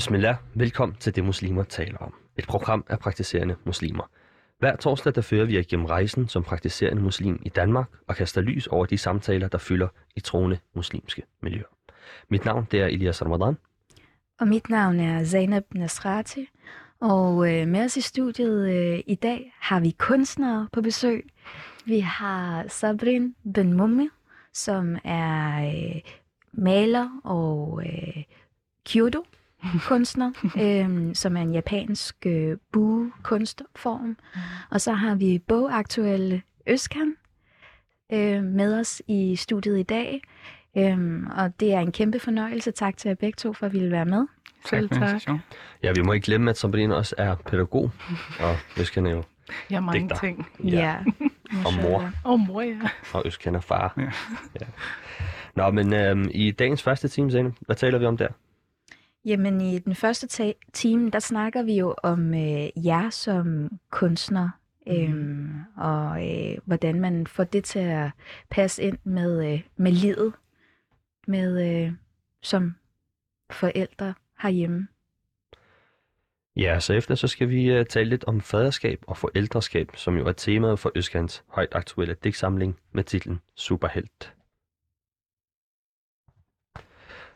Bismillah, velkommen til Det Muslimer taler om. Et program af praktiserende muslimer. Hver torsdag der fører vi jer gennem rejsen som praktiserende muslim i Danmark og kaster lys over de samtaler, der fylder i troende muslimske miljøer. Mit navn det er Elias Ramadan. Og mit navn er Zainab Nasrati. Og øh, med os i studiet øh, i dag har vi kunstnere på besøg. Vi har Sabrin Ben Mummi, som er øh, maler og øh, Kyoto kunstner, øh, som er en japansk øh, bue-kunstform. Mm. Og så har vi bogaktuelle Øskan øh, med os i studiet i dag. Øhm, og det er en kæmpe fornøjelse. Tak til jer begge to for at ville være med. Selv tak. Ja, vi må ikke glemme, at Sabrina også er pædagog, og Øskan er jo har mange digter. ting. Ja. og mor, Og mor, ja. og Øskan er far. Ja. Ja. Nå, men øhm, i dagens første time, Zane, hvad taler vi om der? Jamen i den første ta- time, der snakker vi jo om øh, jer som kunstner, øhm, og øh, hvordan man får det til at passe ind med, øh, med livet, med øh, som forældre herhjemme. Ja, så efter så skal vi uh, tale lidt om faderskab og forældreskab, som jo er temaet for Øskans højt aktuelle digtsamling med titlen Superhelt.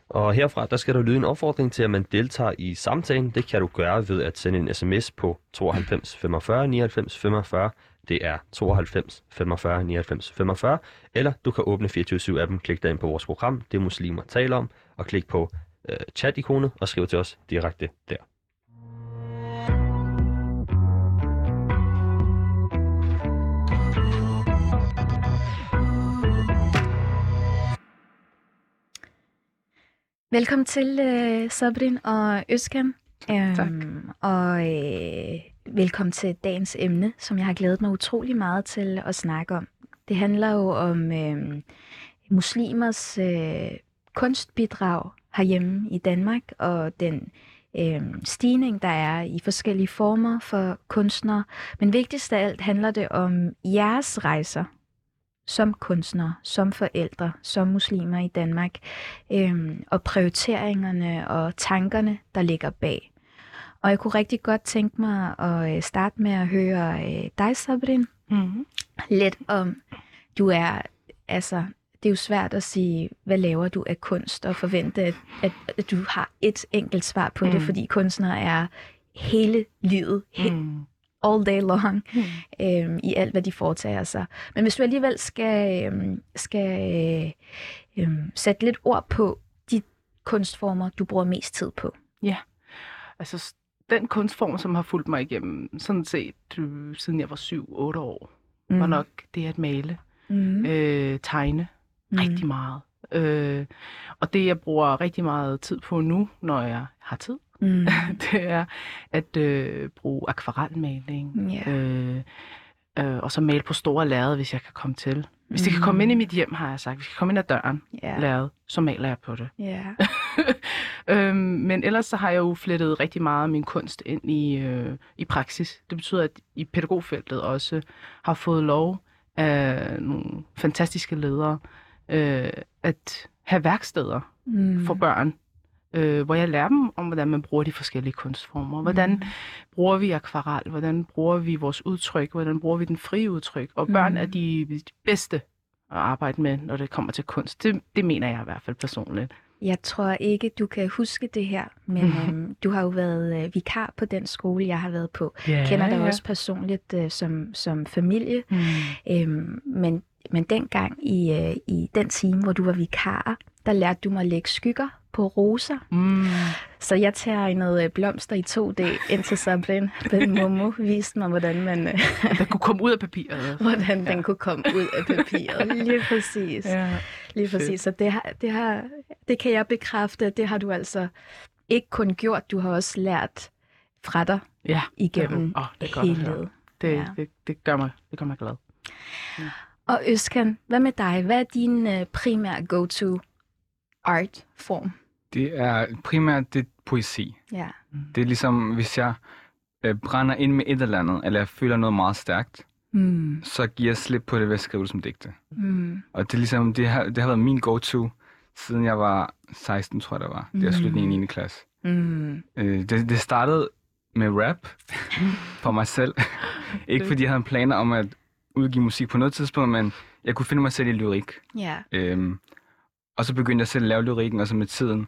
Og herfra, der skal der lyde en opfordring til, at man deltager i samtalen. Det kan du gøre ved at sende en sms på 92 45 99 45. Det er 92 45 99 45. Eller du kan åbne 24-7-appen, klik dig ind på vores program, det muslimer taler om, og klik på øh, chat-ikonet og skriv til os direkte der. Velkommen til øh, Sabrin og Øskan. Tak. Og øh, velkommen til dagens emne, som jeg har glædet mig utrolig meget til at snakke om. Det handler jo om øh, muslimers øh, kunstbidrag herhjemme i Danmark, og den øh, stigning, der er i forskellige former for kunstnere. Men vigtigst af alt handler det om jeres rejser som kunstnere, som forældre, som muslimer i Danmark, øhm, og prioriteringerne og tankerne, der ligger bag. Og jeg kunne rigtig godt tænke mig at øh, starte med at høre øh, dig, Sabrin, Mm-hmm. lidt om, du er, altså, det er jo svært at sige, hvad laver du af kunst, og forvente, at, at, at du har et enkelt svar på mm. det, Mm. fordi kunstnere er hele livet, he, Mm. All day long Mm. øhm, i alt, hvad de foretager sig. Men hvis du alligevel skal, øhm, skal øh, sætte lidt ord på de kunstformer, du bruger mest tid på. Altså, s- den kunstform, som har fulgt mig igennem, sådan set, øh, siden jeg var 7-8 år, mm. var nok det at male, Mm. øh, tegne, Mm. rigtig meget. Øh, og det, jeg bruger rigtig meget tid på nu, når jeg har tid, Mm. det er at øh, bruge akvarelmaling. Ja. Øh, øh, og så male på store lærred, hvis jeg kan komme til. Hvis det kan komme ind i mit hjem, har jeg sagt. Hvis det kan komme ind ad døren, ja. lærred, så maler jeg på det. Ja. øhm, men ellers så har jeg jo flettet rigtig meget af min kunst ind i, øh, i praksis. Det betyder, at i pædagogfeltet også har fået lov af nogle fantastiske ledere øh, at have værksteder Mm. for børn, øh, hvor jeg lærer dem om, hvordan man bruger de forskellige kunstformer. Hvordan Mm. bruger vi akvarel? Hvordan bruger vi vores udtryk? Hvordan bruger vi den frie udtryk? Og børn Mm. er de, de bedste at arbejde med, når det kommer til kunst. Det, det mener jeg i hvert fald personligt. Jeg tror ikke, du kan huske det her, men øhm, du har jo været øh, vikar på den skole, jeg har været på. Ja, Kender dig også personligt øh, som, som familie. Mm. Øhm, men, men dengang i, øh, i den time, hvor du var vikar, der lærte du mig at lægge skygger på roser. Mm. Så jeg tegnede øh, blomster i 2D, indtil Sabrin Ben Momo viste mig, hvordan, man, øh, Den kunne komme ud af papiret. hvordan Ja. den kunne komme ud af papiret. Lige præcis. Ja. Lige præcis. Så det, har, det, har, det kan jeg bekræfte, det har du altså ikke kun gjort, du har også lært fra dig ja. igennem det er godt at hele livet. Det, Ja. ja. det, det, gør mig, det gør mig glad. Og Øskan, hvad med dig? Hvad er din øh, primære go-to art-form? Det er primært det poesi. Ja. Det er ligesom, hvis jeg øh, brænder ind med et eller andet, eller jeg føler noget meget stærkt, Mm. så giver jeg slip på det ved at skrive det som digte. Mm. Og det er ligesom, det har, det har været min go-to, siden jeg var 16, tror jeg det var. Det er Mm. slutningen i 9. klasse. Mm. Øh, det, det startede med rap for mig selv. Ikke fordi jeg havde planer om at udgive musik på noget tidspunkt, men jeg kunne finde mig selv i lyrik. Ja. Øhm, og så begyndte jeg selv at lave lyrikken, og så med tiden,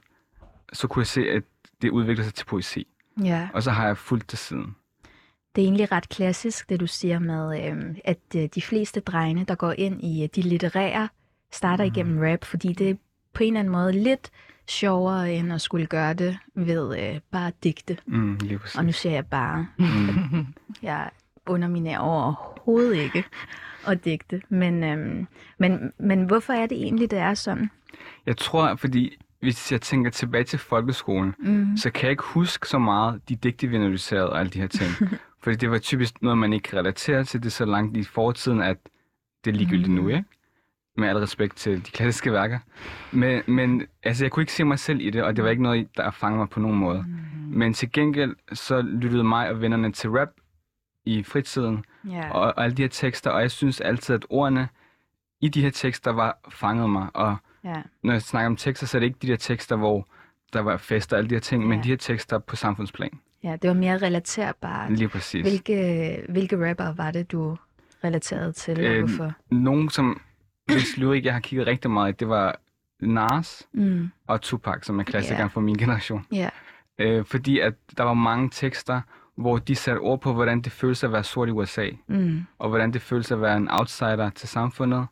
så kunne jeg se, at det udviklede sig til poesi. ja. Og så har jeg fulgt det siden. Det er egentlig ret klassisk, det du siger med, øhm, at øh, de fleste drenge, der går ind i øh, de litterære, starter Mhm. igennem rap, fordi det er på en eller anden måde lidt sjovere, end at skulle gøre det ved øh, bare at digte. Mm, lige præcis. Og nu siger jeg bare, Mm. jeg underminerer overhovedet ikke at digte. Men, øhm, men, men hvorfor er det egentlig, det er sådan? Jeg tror, fordi hvis jeg tænker tilbage til folkeskolen, Mm. så kan jeg ikke huske så meget de digte, vi analyserede og alle de her ting. fordi det var typisk noget, man ikke kan relatere til. Det så langt i fortiden, at det er ligegyldigt nu, Mhm. ikke? Med al respekt til de klassiske værker. Men, men altså, jeg kunne ikke se mig selv i det, og det var ikke noget, der fangede mig på nogen måde. Men til gengæld, så lyttede mig og vennerne til rap i fritiden, Ja. og, og alle de her tekster, og jeg synes altid, at ordene i de her tekster var fanget mig, og ja. når jeg snakker om tekster, så er det ikke de der tekster, hvor der var fester og alle de her ting, men Ja. de her tekster på samfundsplan. ja, det var mere relaterbart. Lige præcis. Hvilke, hvilke rapper var det, du relaterede til, og Øh, hvorfor? Nogen, som hvis lyrik, jeg har kigget rigtig meget i, det var Nas Mm. og Tupac, som er klassikeren Ja. fra min generation. Ja. Øh, fordi at der var mange tekster, hvor de satte ord på, hvordan det føles at være sort i USA, Mm. og hvordan det føles at være en outsider til samfundet,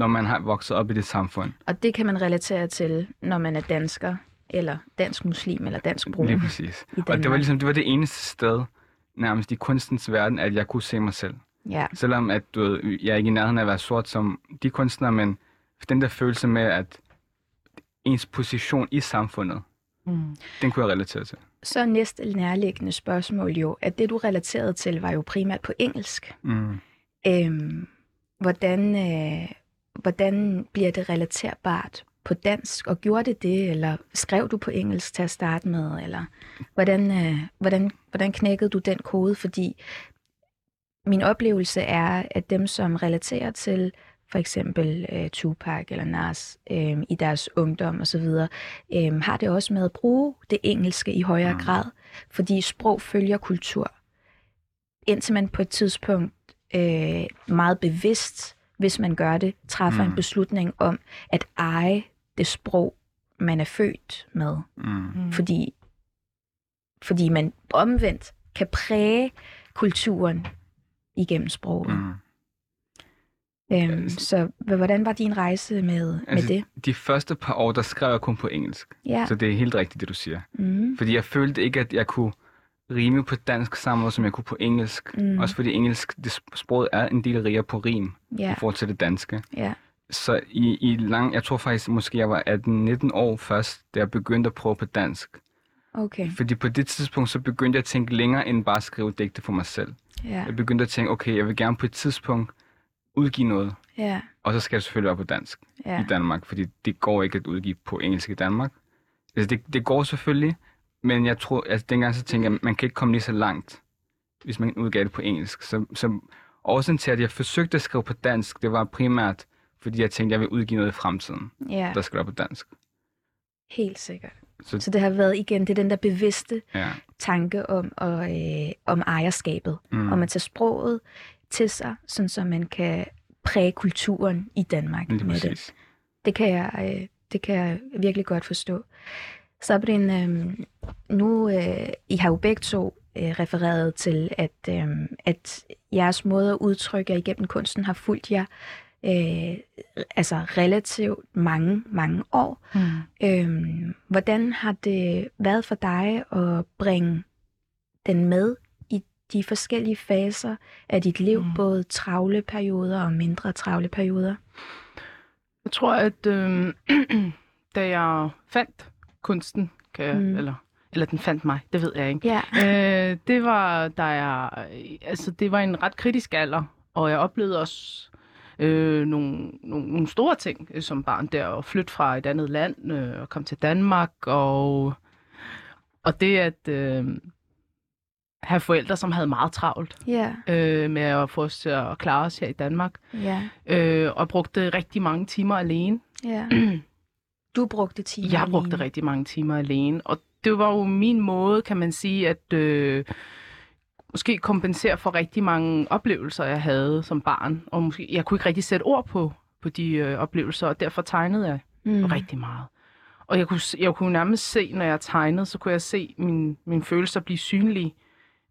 når man har vokset op i det samfund. Og det kan man relatere til, når man er dansker, eller dansk muslim, eller dansk brun. Lige præcis. Og det var ligesom det var det eneste sted, nærmest i kunstens verden, at jeg kunne se mig selv. Ja, Selvom at du ved, jeg er ikke i nærheden af at være sort som de kunstnere, men den der følelse med, at ens position i samfundet, Mm. den kunne jeg relatere til. så næste nærliggende spørgsmål jo, at det du relaterede til var jo primært på engelsk. Mm. Øhm, hvordan, øh, hvordan bliver det relaterbart på dansk, og gjorde det det, eller skrev du på engelsk til at starte med, eller hvordan, øh, hvordan, hvordan knækkede du den kode? Fordi min oplevelse er, at dem, som relaterer til for eksempel øh, Tupac eller Nas øh, i deres ungdom osv., øh, har det også med at bruge det engelske i højere Mm. grad, fordi sprog følger kultur. Indtil man på et tidspunkt øh, meget bevidst, hvis man gør det, træffer mm. en beslutning om at eje det sprog, man er født med. Mm. Mm. Fordi, fordi man omvendt kan præge kulturen igennem sproget. Mm. Øhm, så h- hvordan var din rejse med, med Altså, det? De første par år, der skrev jeg kun på engelsk. Ja. Så det er helt rigtigt, det du siger. Mm. Fordi jeg følte ikke, at jeg kunne rime på dansk samme måde, som jeg kunne på engelsk. Mm. Også fordi engelsk, det sp- sproget er en del rigere på rim Ja, i forhold til det danske. ja. Så i, i lang, jeg tror faktisk, måske jeg var 18-19 år først, da jeg begyndte at prøve på dansk. Okay. Fordi på det tidspunkt, så begyndte jeg at tænke længere end bare at skrive digte for mig selv. Ja, Jeg begyndte at tænke, okay, jeg vil gerne på et tidspunkt udgive noget, ja, og så skal det selvfølgelig være på dansk ja. i Danmark, fordi det går ikke at udgive på engelsk i Danmark. Altså, det, det går selvfølgelig, men jeg tror, altså dengang så tænkte jeg, man kan ikke komme lige så langt, hvis man udgav det på engelsk. Så, så årsagen til, at jeg forsøgte at skrive på dansk, det var primært, fordi jeg tænkte, at jeg vil udgive noget i fremtiden, ja. der skal være på dansk. Helt sikkert. Så- Så det har været igen, det er den der bevidste Ja. tanke om, og, øh, om ejerskabet. Mm. Om at tage sproget til sig, sådan så man kan præge kulturen i Danmark Lige med det. Det kan jeg, øh, det kan jeg virkelig godt forstå. Sabrin, øh, nu øh, I har jo begge to øh, refereret til, at, øh, at jeres måde at udtrykke jer igennem kunsten har fulgt jer øh, altså relativt mange, mange år. Mm. Øhm, hvordan har det været for dig at bringe den med i de forskellige faser af dit liv. Mm. både travle perioder og mindre travle perioder? Jeg tror, at øh, da jeg fandt kunsten, kan Mm. eller, eller den fandt mig, det ved jeg ikke. Ja. øh, det var, da jeg, altså, det var en ret kritisk alder, og jeg oplevede også øh, nogle, nogle, nogle store ting øh, som barn der, at flytte fra et andet land øh, og komme til Danmark, og, og det at øh, have forældre, som havde meget travlt Ja, øh, med at få os til at klare os her i Danmark, ja, øh, og brugte rigtig mange timer alene. ja. Du brugte timer Jeg brugte alene. rigtig mange timer alene, og det var jo min måde, kan man sige, at øh, måske kompensere for rigtig mange oplevelser, jeg havde som barn. Og måske, jeg kunne ikke rigtig sætte ord på, på de øh, oplevelser, og derfor tegnede jeg mm. rigtig meget. Og jeg kunne, jeg kunne nærmest se, når jeg tegnede, så kunne jeg se min, mine følelser blive synlige.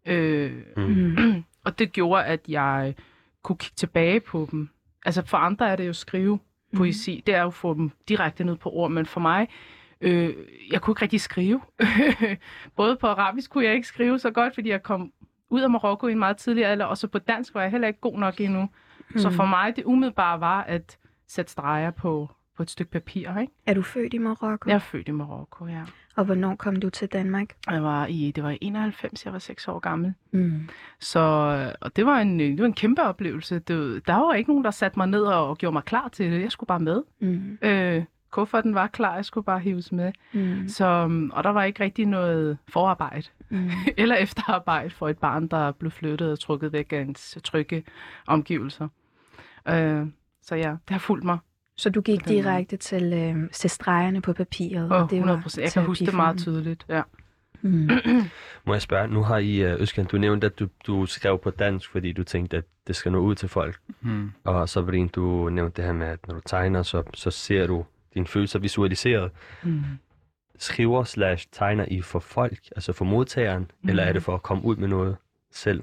Øh, mm. og det gjorde, at jeg kunne kigge tilbage på dem. Altså for andre er det jo skrive poesi. Mm. Det er jo at få dem direkte ned på ord, men for mig, øh, jeg kunne ikke rigtig skrive. Både på arabisk kunne jeg ikke skrive så godt, fordi jeg kom ud af Marokko i en meget tidlig alder, og så på dansk var jeg heller ikke god nok endnu. Mm. Så for mig, det umiddelbare var at sætte streger på, på et stykke papir. Ikke? Er du født i Marokko? Jeg er født i Marokko, ja. Og hvornår kom du til Danmark? Jeg var i, det var i 91, jeg var 6 år gammel. Mm. Så, og det var en, det var en kæmpe oplevelse. Det, der var ikke nogen, der satte mig ned og, gjorde mig klar til det. Jeg skulle bare med. Mm. Øh, kufferten var klar, jeg skulle bare hives med. Mm. Så, og der var ikke rigtig noget forarbejde mm. eller efterarbejde for et barn, der blev flyttet og trukket væk af ens trygge omgivelser. Øh, så ja, det har fulgt mig. Så du gik direkte til, øh, til stregerne på papiret? Oh, 100 procent. Jeg kan huske det meget tydeligt, ja. Mm. Må jeg spørge, nu har I, uh, Øskan, du nævnte, at du, du skrev på dansk, fordi du tænkte, at det skal nå ud til folk. Mm. Og så var det du nævnte det her med, at når du tegner, så, så ser du dine følelser visualiseret. Mm. Skriver slash tegner I for folk, altså for modtageren, mm. eller er det for at komme ud med noget selv?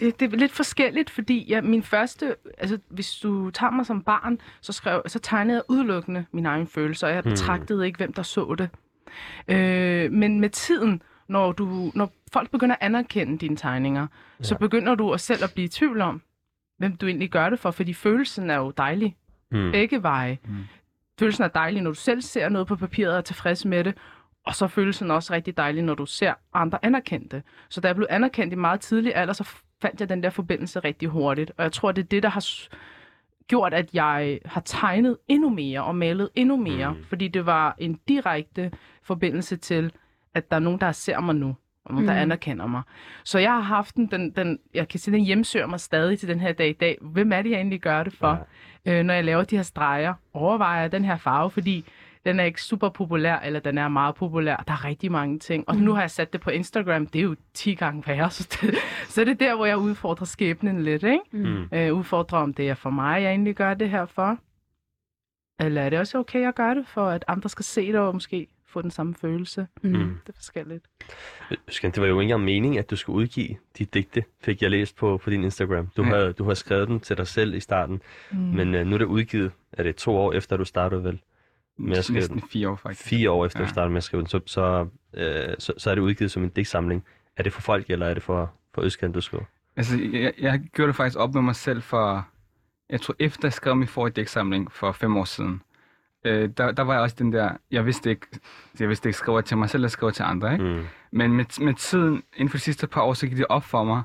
Det, det er lidt forskelligt, fordi ja, min første, altså hvis du tager mig som barn, så, skrev, så tegnede jeg udelukkende mine egne følelser, og jeg hmm. betragtede ikke, hvem der så det. Øh, men med tiden, når, du, når folk begynder at anerkende dine tegninger, ja. så begynder du at selv at blive i tvivl om, hvem du egentlig gør det for, fordi følelsen er jo dejlig. Mm. Begge veje. Mm. Følelsen er dejlig, når du selv ser noget på papiret og er tilfreds med det, og så føles den også rigtig dejlig, når du ser andre anerkendte. Så da jeg blev anerkendt i meget tidlig alder, så fandt jeg den der forbindelse rigtig hurtigt. Og jeg tror, det er det, der har gjort, at jeg har tegnet endnu mere og malet endnu mere. Mm. Fordi det var en direkte forbindelse til, at der er nogen, der ser mig nu. Og nogen, der mm. anerkender mig. Så jeg har haft den, den, den, jeg kan sige, den hjemsøger mig stadig til den her dag i dag. Hvem er det, jeg egentlig gør det for? Ja. Øh, når jeg laver de her streger, overvejer jeg den her farve, fordi den er ikke super populær, eller den er meget populær. Der er rigtig mange ting. Og mm. nu har jeg sat det på Instagram. Det er jo 10 gange værre. Så det, så det er der, hvor jeg udfordrer skæbnen lidt. Ikke? Mm. Øh, udfordrer, om det er for mig, jeg egentlig gør det her for. Eller er det også okay at gøre det, for at andre skal se det og måske få den samme følelse. Mm. Mm. Det er forskelligt. Skal, det var jo ikke engang mening, at du skulle udgive de digte, fik jeg læst på, på din Instagram. Du, ja. har, du har skrevet dem til dig selv i starten, mm. men uh, nu er det udgivet, er det to år efter, du startede vel? Med at skrive Næsten den. fire år faktisk. Fire år efter ja. du startede med at skrive den, så, så, øh, så, så er det udgivet som en digtsamling. Er det for folk, eller er det for, for Østkant, du skriver? Altså, jeg, jeg gjorde det faktisk op med mig selv for, jeg tror efter jeg skrev min forrige digtsamling for fem år siden, øh, der, der var jeg også den der, jeg vidste ikke, jeg vidste ikke, skriver til mig selv, eller skriver til andre, ikke? Mm. Men med, med tiden, inden for de sidste par år, så gik det op for mig,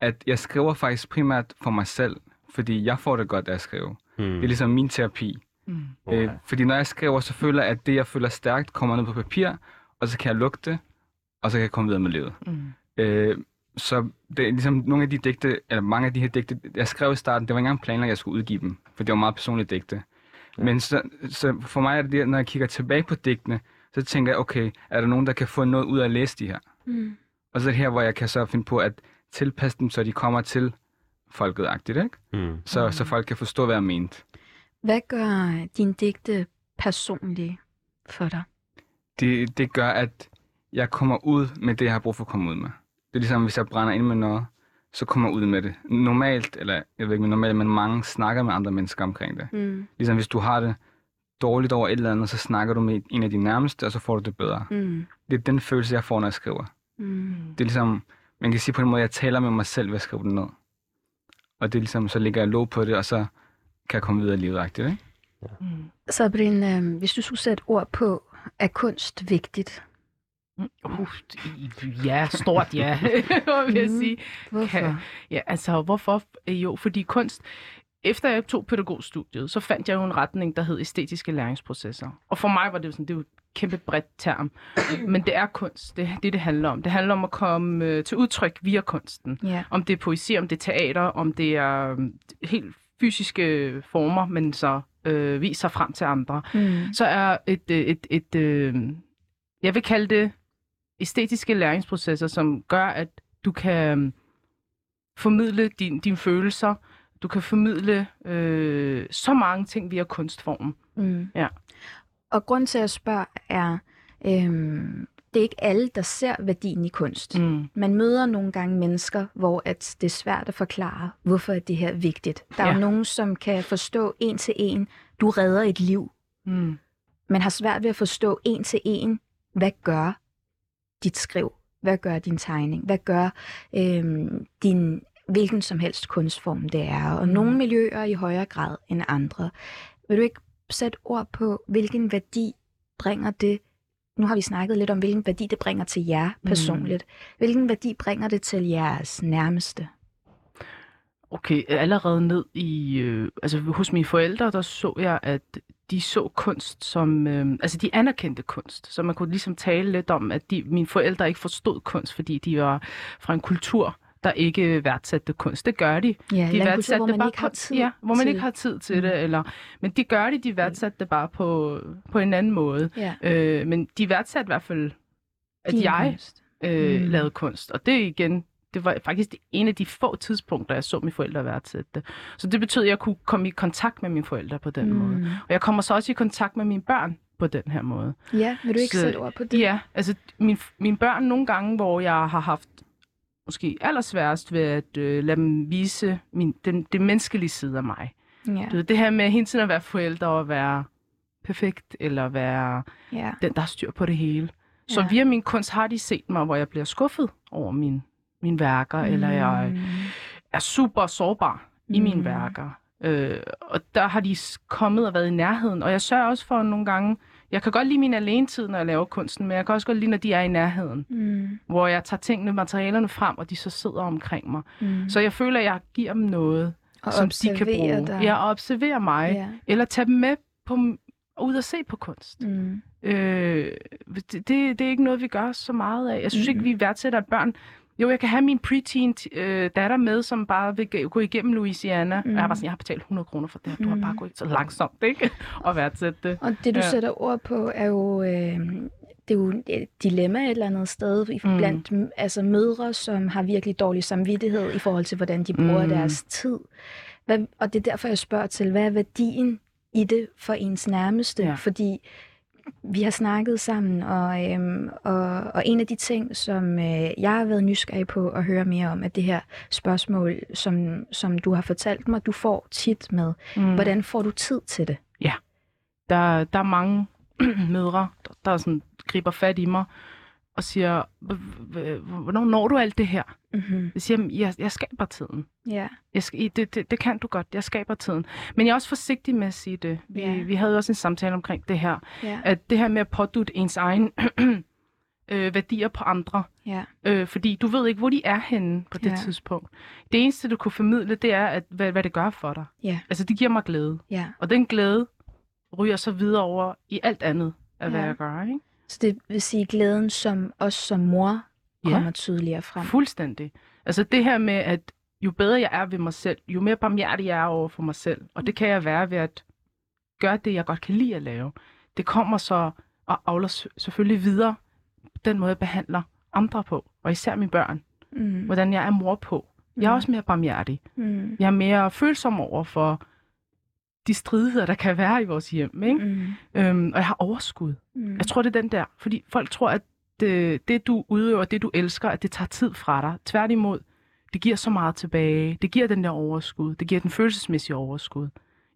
at jeg skriver faktisk primært for mig selv, fordi jeg får det godt, da jeg skriver. Mm. Det er ligesom min terapi. Mm. Øh, fordi når jeg skriver, så føler jeg, at det, jeg føler stærkt, kommer ned på papir, og så kan jeg lugte det, og så kan jeg komme videre med livet. Mm. Øh, så det er ligesom nogle af de digte, eller mange af de her digte, jeg skrev i starten, det var ikke engang planlagt, at jeg skulle udgive dem, for det var meget personlige digte. Ja. Men så, så for mig er det det, når jeg kigger tilbage på digtene, så tænker jeg, okay, er der nogen, der kan få noget ud af at læse de her? Mm. Og så er det her, hvor jeg kan så finde på at tilpasse dem, så de kommer til folket-agtigt, ikke? Mm. Så, så folk kan forstå, hvad jeg mente. Hvad gør din digte personlige for dig? Det, det gør, at jeg kommer ud med det, jeg har brug for at komme ud med. Det er ligesom, hvis jeg brænder ind med noget, så kommer jeg ud med det. Normalt, eller jeg ved ikke med normalt, men mange snakker med andre mennesker omkring det. Mm. Ligesom hvis du har det dårligt over et eller andet, så snakker du med en af de nærmeste, og så får du det bedre. Mm. Det er den følelse, jeg får, når jeg skriver. Mm. Det er ligesom, man kan sige på en måde, at jeg taler med mig selv ved at skrive det ned. Og det er ligesom, så ligger jeg låg på det, og så kan komme videre i livet, ikke? Ja. Mm. Sabrin, øh, hvis du skulle sætte ord på, er kunst vigtigt? Uh, ja, stort ja, vil jeg mm. sige. Hvorfor? Kan, ja, altså, hvorfor? Jo, fordi kunst... Efter jeg tog pædagogstudiet, så fandt jeg jo en retning, der hed æstetiske læringsprocesser. Og for mig var det jo sådan, det er jo et kæmpe bredt term. Men det er kunst, det det, det handler om. Det handler om at komme øh, til udtryk via kunsten. Yeah. Om det er poesi, om det er teater, om det er øh, helt fysiske former, men så øh, viser frem til andre, mm. så er et, et, et, et, øh, jeg vil kalde det æstetiske læringsprocesser, som gør, at du kan øhm, formidle din, dine følelser, du kan formidle øh, så mange ting via kunstformen. Mm. Ja. Og grund til at jeg spørger er, øhm, det er ikke alle, der ser værdien i kunst. Mm. Man møder nogle gange mennesker, hvor at det er svært at forklare, hvorfor er det her vigtigt. Der er Ja. jo nogen, som kan forstå en til en, du redder et liv, Mm. men har svært ved at forstå en til en, hvad gør dit skriv? Hvad gør din tegning? Hvad gør øhm, din hvilken som helst kunstform det er? Og Mm. nogle miljøer i højere grad end andre. Vil du ikke sætte ord på, hvilken værdi bringer det? Nu har vi snakket lidt om, hvilken værdi det bringer til jer Mm. personligt. Hvilken værdi bringer det til jeres nærmeste? Okay, allerede ned i... Øh, altså hos mine forældre, der så jeg, at de så kunst som... Øh, altså de anerkendte kunst. Så man kunne ligesom tale lidt om, at de, mine forældre ikke forstod kunst, fordi de var fra en kultur, der ikke værdsatte kunst. Det gør de. Ja, De værdsatte hvor man bare ikke har tid Ja, hvor man til- ikke har tid til Mm. det. Eller, men de gør det, de værdsatte det bare på, på en anden måde. Ja. Øh, men de værdsatte i hvert fald, at Din jeg kunst. øh, Mm. lavede kunst. Og det igen, det var faktisk det- en af de få tidspunkter, jeg så mine forældre værdsætte det. Så det betød, at jeg kunne komme i kontakt med mine forældre på den mm. måde. Og jeg kommer så også i kontakt med mine børn på den her måde. Ja, vil du ikke Så- sætte ord på det? Ja, altså min, mine børn nogle gange, hvor jeg har haft måske allersværest ved at øh, lade dem vise min, den, det menneskelige side af mig. Ja. Du ved, det her med hele tiden at være forældre og være perfekt, eller være ja. den, der har styr på det hele. Så Ja. via min kunst har de set mig, hvor jeg bliver skuffet over min, mine værker, mm. eller jeg Mm. er super sårbar i Mm. mine værker. Øh, og der har de kommet og været i nærheden. Og jeg sørger også for nogle gange, jeg kan godt lide min alenetid, når jeg laver kunsten, men jeg kan også godt lide, når de er i nærheden. Mm. Hvor jeg tager tingene, materialerne frem, og de så sidder omkring mig. Mm. Så jeg føler, at jeg giver dem noget, Og som de kan bruge. dig. Ja, og observere mig. Ja. Eller tage dem med på, ud og se på kunst. Mm. Øh, det, det, det er ikke noget, vi gør så meget af. Jeg synes ikke, Mhm. vi værdsætter børn. Jo, jeg kan have min preteen øh, datter med, som bare vil gå- igennem Louisiana. Mm. Jeg har bare sådan, jeg har betalt 100 kroner for det her. Du har bare gået så langsomt, ikke? Og værdsætte det. Og det, du Ja. sætter ord på, er jo, øh, det er jo et dilemma et eller andet sted i- Mm. blandt mm. altså mødre, som har virkelig dårlig samvittighed i forhold til, hvordan de bruger Mm. mm. deres tid. Hvad, og det er derfor, jeg spørger til, hvad er værdien i det for ens nærmeste? Ja. Fordi vi har snakket sammen, og, øhm, og, og en af de ting, som øh, jeg har været nysgerrig på at høre mere om, er det her spørgsmål, som, som du har fortalt mig, du får tit med. Mm. Hvordan får du tid til det? Der, der er mange mødre, der, der sådan, griber fat i mig og siger, "H- h- hvornår når du alt det her? Mm-hmm. Jeg siger, jeg, jeg skaber tiden. Ja. Jeg det, det, det kan du godt, jeg skaber tiden. Men jeg er også forsigtig med at sige det. Vi, Ja. vi havde også en samtale omkring det her. Ja. At det her med at pådutte ens egen øh, værdier på andre. Ja. Øh, fordi du ved ikke, hvor de er henne på det Ja. tidspunkt. Det eneste, du kunne formidle, det er, at, hvad, hvad det gør for dig. Ja. Altså, det giver mig glæde. Ja. Og den glæde ryger så videre over i alt andet af, hvad Ja. jeg gør. Ikke? Så det vil sige glæden, som os som mor Ja. kommer tydeligere frem. Fuldstændig. Altså det her med, at jo bedre jeg er ved mig selv, jo mere barmhjertig jeg er over for mig selv. Og det kan jeg være ved at gøre det, jeg godt kan lide at lave. Det kommer så og avler s- selvfølgelig videre den måde, jeg behandler andre på. Og især mine børn. Mm. Hvordan jeg er mor på. Jeg er Mm. også mere barmhjertig. Mm. Jeg er mere følsom over for de stridigheder, der kan være i vores hjem. Ikke? Mm. Øhm, og jeg har overskud. Mm. Jeg tror, det er den der. Fordi folk tror, at det, det, du udøver, det, du elsker, at det tager tid fra dig. Tværtimod, det giver så meget tilbage. Det giver den der overskud. Det giver den følelsesmæssige overskud.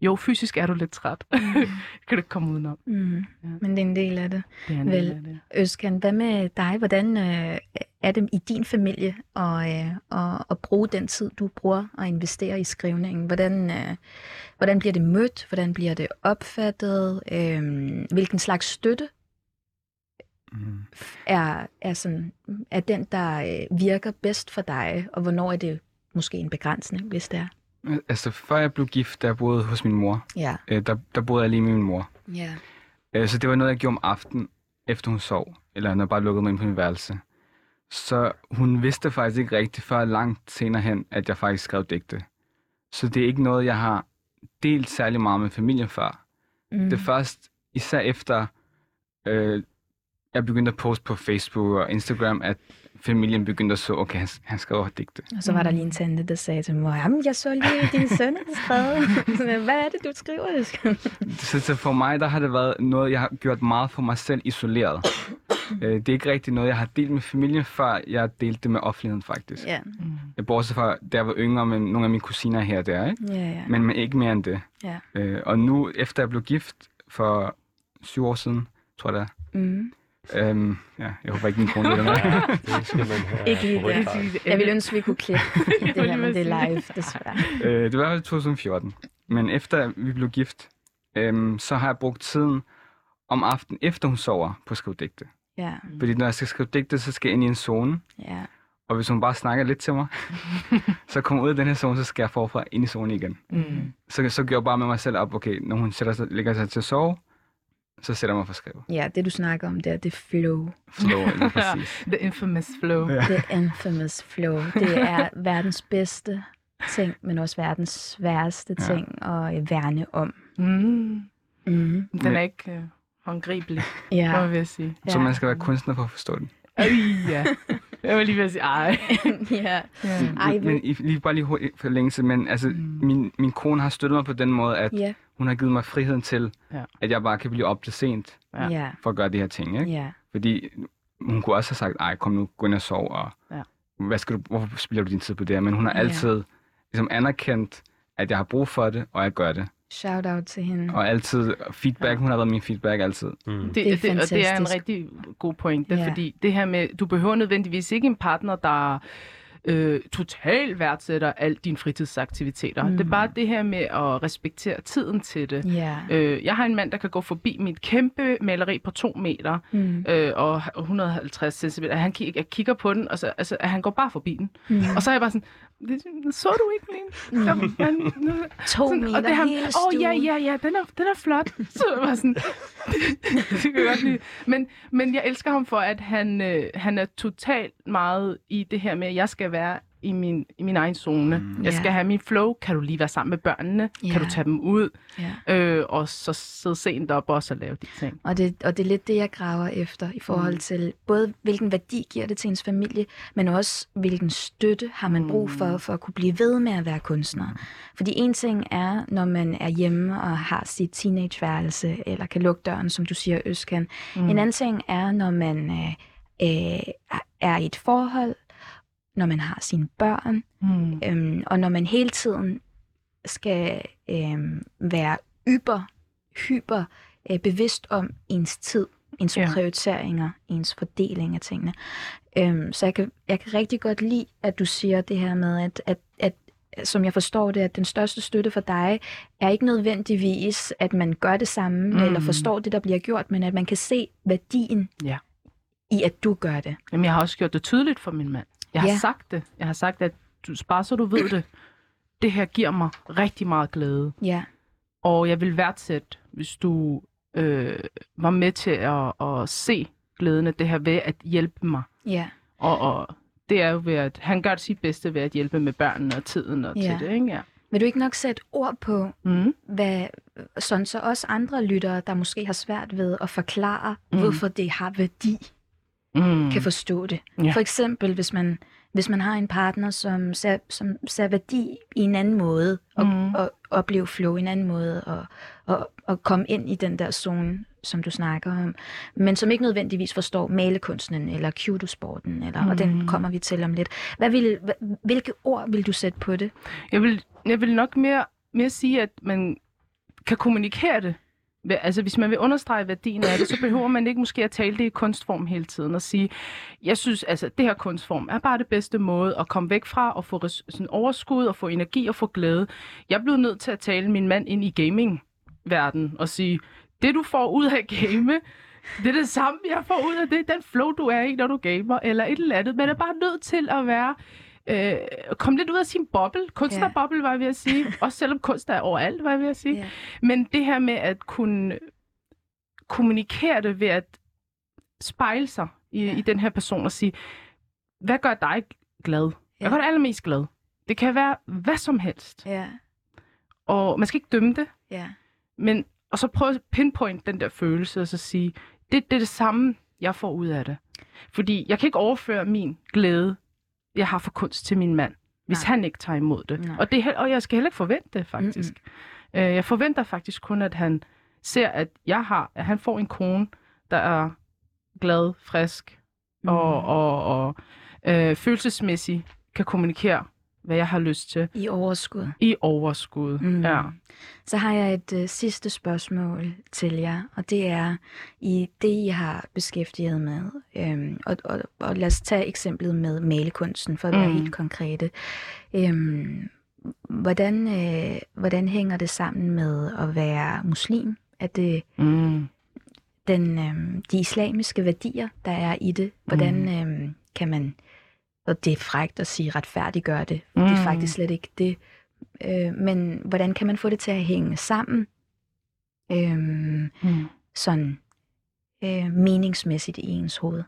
Jo, fysisk er du lidt træt. Mm. kan du ikke komme udenom. Mm. Ja. Men det er en del af det. Det er en Vel. del af det. Øskan, hvad med dig? Hvordan øh, er det i din familie at, øh, at, at bruge den tid, du bruger og investere i skrivningen? Hvordan, øh, hvordan bliver det mødt? Hvordan bliver det opfattet? Øh, hvilken slags støtte Mm. er, er, sådan, er den, der øh, virker bedst for dig? Og hvornår er det måske en begrænsning, hvis det er? Altså, før jeg blev gift, der boede hos min mor. Ja. Øh, der, der boede jeg lige med min mor. Ja. Øh, så det var noget, jeg gjorde om aftenen, efter hun sov. Eller når jeg bare lukkede mig ind på min værelse. Så hun vidste faktisk ikke rigtigt før langt senere hen, at jeg faktisk skrev digte. Så det er ikke noget, jeg har delt særlig meget med familien før. Mm. Det er først, især efter øh, jeg begyndte at poste på Facebook og Instagram, at familien begyndte at så, okay, han, han skriver digte. Og så var der lige en tante, der sagde til mig, jamen, jeg så lige din søn har skrevet. Så, Hvad er det, du skriver? Så, så for mig, der har det været noget, jeg har gjort meget for mig selv isoleret. Øh, det er ikke rigtig noget, jeg har delt med familien, før jeg delte det med offentligheden faktisk. ja, Jeg bortset fra, da jeg var yngre med nogle af mine kusiner her og der, ikke? ja, ja. Men, men ikke mere end det. ja. Øh, og nu, efter jeg blev gift for syv år siden, tror jeg det er, Mm. Øhm, ja, jeg håber ikke, min kone lytter med. Ikke det. karret. Jeg ville ønske, vi kunne klippe det her, men det er live, desværre. øh, det var i 2014. Men efter vi blev gift, øhm, så har jeg brugt tiden om aftenen, efter hun sover, på at skrive digte. Ja, Fordi når jeg skal skrive digte, så skal jeg ind i en zone. ja. Og hvis hun bare snakker lidt til mig, så kommer ud af den her zone, så skal jeg forfra ind i zonen igen. Mm. Så, så gør jeg bare med mig selv op, okay, når hun sætter sig, lægger sig til at sove, så sætter jeg mig for at skrive. Ja, det du snakker om der, det er flow. Flow, lige præcis. The infamous flow. Ja. The infamous flow. Det er verdens bedste ting, men også verdens sværeste Ja. ting at øh, værne om. Mm. Mm. Den er ikke uh, håndgribelig, ja. Vil jeg sige. Så man skal være kunstner for at forstå den. Ej, ja. Jeg var lige ved at sige, ej. ja. Ja. Ej, men i, lige, bare lige hurtigt for længelse, men altså, Mm. min, min kone har støttet mig på den måde, at ja. hun har givet mig friheden til, Ja. at jeg bare kan blive op til sent Ja. Ja. for at gøre de her ting. Ikke? Ja. Fordi hun kunne også have sagt, ej, kom nu, gå ind og sov, og Ja. hvad skal du, hvorfor spiller du din tid på det her? Men hun har Ja. altid ligesom anerkendt, at jeg har brug for det, og jeg gør det. Shout out til hende. Og altid feedback, Ja. hun har været min feedback altid. Mm. Det, Det er det, og det er en rigtig god pointe, Ja. fordi det her med, du behøver nødvendigvis ikke en partner, der øh, totalt værdsætter alle dine fritidsaktiviteter. Mm. Mm. Det er bare det her med at respektere tiden til det. Ja. Øh, jeg har en mand, der kan gå forbi mit kæmpe maleri på to meter Mm. øh, og 150 cm. Han kigger, jeg kigger på den, og så, altså, han går bare forbi den. Mm. Og så er jeg bare sådan, "Det- så du ikke min? Ja, han, To sådan, meter og det ham, hele åh oh, ja, ja, ja, den er, den er flot. Så jeg var sådan, det kan jeg godt lide. Men, men jeg elsker ham for, at han, øh, han er totalt meget i det her med, at jeg skal være i min, i min egen zone. Mm. Jeg skal Ja. have min flow. Kan du lige være sammen med børnene? Ja. Kan du tage dem ud? Ja. Øh, og så sidde sent op og lave de ting. Og det, og det er lidt det, jeg graver efter i forhold Mm. til både, hvilken værdi giver det til ens familie, men også, hvilken støtte har man brug for, Mm. for at kunne blive ved med at være kunstner. Fordi en ting er, når man er hjemme og har sit teenageværelse, eller kan lukke døren, som du siger, Øskan. Mm. En anden ting er, når man øh, øh, er i et forhold, når man har sine børn, Mm. Øhm, og når man hele tiden skal øhm, være yber, hyper øh, bevidst om ens tid, ens Ja. prioriteringer, ens fordeling af tingene. Øhm, så jeg kan, jeg kan rigtig godt lide, at du siger det her med, at, at, at som jeg forstår det, at den største støtte for dig er ikke nødvendigvis, at man gør det samme, Mm. mm. eller forstår det, der bliver gjort, men at man kan se værdien Ja. i, at du gør det. Jamen, jeg har også gjort det tydeligt for min mand. Jeg har Ja. sagt det. Jeg har sagt, at du, bare så du ved det, det her giver mig rigtig meget glæde. Ja, Og jeg vil værdsætte, hvis du øh, var med til at, at se glæden af det her ved at hjælpe mig. ja, Og, og det er jo ved at, han gør sit bedste ved at hjælpe med børnene og tiden og Ja. til det, ikke? Ja. Vil du ikke nok sætte ord på, Mm. hvad, sådan så også andre lyttere, der måske har svært ved at forklare, Mm. hvorfor det har værdi, Mm. mm. kan forstå det. Ja. For eksempel, hvis man, hvis man har en partner, som ser, som ser værdi i en anden måde, og, Mm. mm. og opleve flow i en anden måde, og, og, og komme ind i den der zone, som du snakker om, men som ikke nødvendigvis forstår malekunsten eller kudosporten, eller, mm. og Mm. den kommer vi til om lidt. Hvad vil, hvilke ord vil du sætte på det? Jeg vil, jeg vil nok mere, mere sige, at man kan kommunikere det. Altså, hvis man vil understrege værdien af det, så behøver man ikke måske at tale det i kunstform hele tiden og sige, jeg synes, altså, det her kunstform er bare det bedste måde at komme væk fra og få res- sådan overskud og få energi og få glæde. Jeg blev nødt til at tale min mand ind i gaming verden og sige, det du får ud af game, det er det samme, jeg får ud af det, den flow, du er i, når du gamer, eller et eller andet. Man er bare nødt til at være øh, komme lidt ud af sin boble. Kunstnerboble, var jeg ved at sige. Også selvom kunst er overalt, var jeg ved at sige. Ja. Men det her med at kunne kommunikere det ved at spejle sig i, Ja. i den her person og sige, hvad gør dig glad? Hvad Ja. gør dig allermest glad? Det kan være hvad som helst. Ja, Og man skal ikke dømme det, ja, men og så prøve at pinpoint den der følelse og så sige, det, det er det samme, jeg får ud af det. Fordi jeg kan ikke overføre min glæde, jeg har for kunst til min mand, hvis Nej. han ikke tager imod det. Nej. Og, det og jeg skal heller ikke forvente det, faktisk. Mm-mm. Øh, jeg forventer faktisk kun, at han ser, at jeg har, at han får en kone, der er glad, frisk og, og, og øh, følelsesmæssigt kan kommunikere, hvad jeg har lyst til I overskud. i overskud. Mm. Ja. Så har jeg et øh, sidste spørgsmål til jer, og det er i det, I har beskæftiget med. Øhm, og, og, og lad os tage eksemplet med malekunsten, for at være Mm. helt konkrete. Øhm, hvordan, øh, hvordan hænger det sammen med at være muslim? Er det Mm. den, øhm, de islamiske værdier, der er i det? Hvordan Mm. øhm, kan man, og det er frægt at sige retfærdiggøre det, mm. det er Mm. faktisk slet ikke det, øh, men hvordan kan man få det til at hænge sammen, øhm, Mm. sådan øh, meningsmæssigt i ens hoved?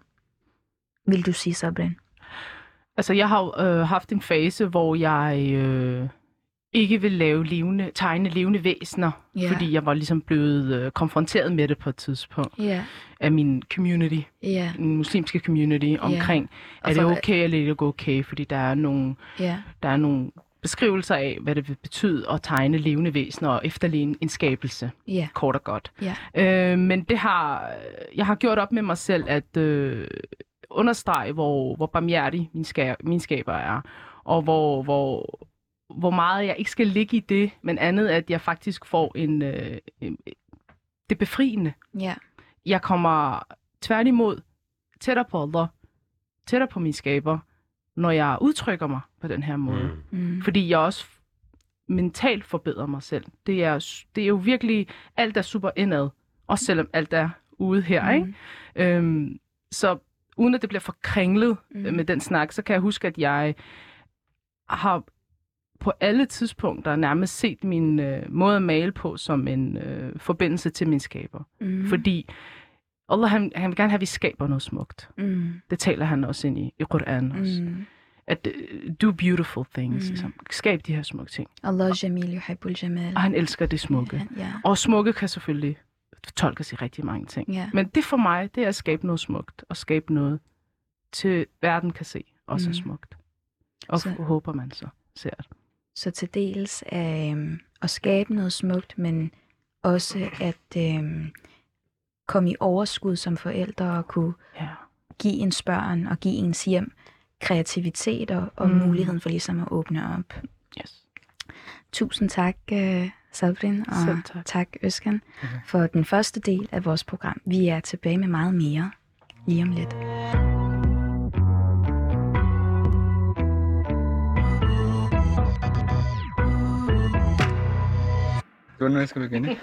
Vil du sige, Sabrin? Altså, jeg har øh, haft en fase, hvor jeg øh, ikke vil lave levende, tegne levende væsener, Ja. fordi jeg var ligesom blevet øh, konfronteret med det på et tidspunkt Ja, af min community, ja, min muslimske community, omkring, Og er det okay eller ikke okay, fordi der er nogle, ja, der er nogle beskrivelser af, hvad det vil betyde at tegne levende væsener og efterligne en skabelse, ja, kort og godt. ja. Øh, men det har, jeg har gjort op med mig selv at øh, understrege, hvor, hvor barmhjertig min, ska, min skaber er, og hvor, hvor, hvor meget jeg ikke skal ligge i det, men andet, at jeg faktisk får en, øh, en det befriende. ja. Jeg kommer tværtimod tættere på Allah, tættere på min skaber, når jeg udtrykker mig på den her måde. Mm. Mm. Fordi jeg også mentalt forbedrer mig selv. Det er, det er jo virkelig, alt er super indad. Også selvom alt er ude her, Mm. ikke? Øhm, så uden at det bliver for kringlet mm. med den snak, så kan jeg huske, at jeg har på alle tidspunkter nærmest set min øh, måde at male på som en øh, forbindelse til min skaber. Mm. Fordi Allah, han, han vil gerne have, at vi skaber noget smukt. Mm. Det taler han også ind i, i Koran også. Mm. At uh, do beautiful things. Mm. Ligesom. Skab de her smukke ting. Allah jamil yuhibbul jamal. Og han elsker det smukke. Ja, Og smukke kan selvfølgelig tolkes i rigtig mange ting. ja. Men det for mig, det er at skabe noget smukt. Og skabe noget, til verden kan se, også Mm. er smukt. Og så. håber man så ser det. Så til dels øhm, at skabe noget smukt, men også at øhm, komme i overskud som forældre og kunne Ja. give ens børn og give ens hjem kreativitet og, og Mm. muligheden for ligesom at åbne op. Yes. Tusind tak, uh, Sabrin, og Selv tak. tak, Øskan, Okay. for den første del af vores program. Vi er tilbage med meget mere lige om lidt. Det nu, jeg skal begynde.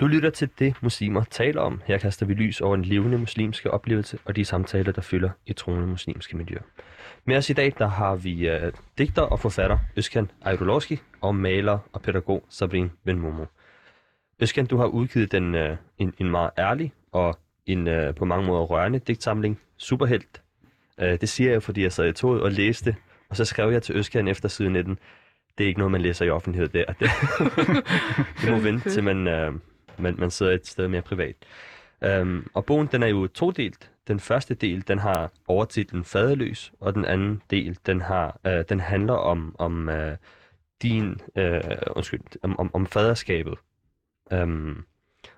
Du lytter til det, muslimer taler om. Her kaster vi lys over en levende muslimske oplevelse og de samtaler, der fylder i troende muslimske miljøer. Med os i dag, der har vi uh, digter og forfatter Øskan Ejdolovski og maler og pædagog Sabrin Ben Øskan, du har udgivet den, uh, en, en meget ærlig og en uh, på mange måder rørende digtsamling, Superhelt. Uh, det siger jeg, fordi jeg sad i toget og læste, og så skrev jeg til Øskan efter side 19, det er ikke noget, man læser i offentlighed der. Det, det må vente til man, øh, man, man sidder et sted mere privat. Um, og bogen den er jo todelt. Den første del den har overtitlen Faderløs, og den anden del den har øh, den handler om om øh, din øh, undskyld om, om, om faderskabet. Um,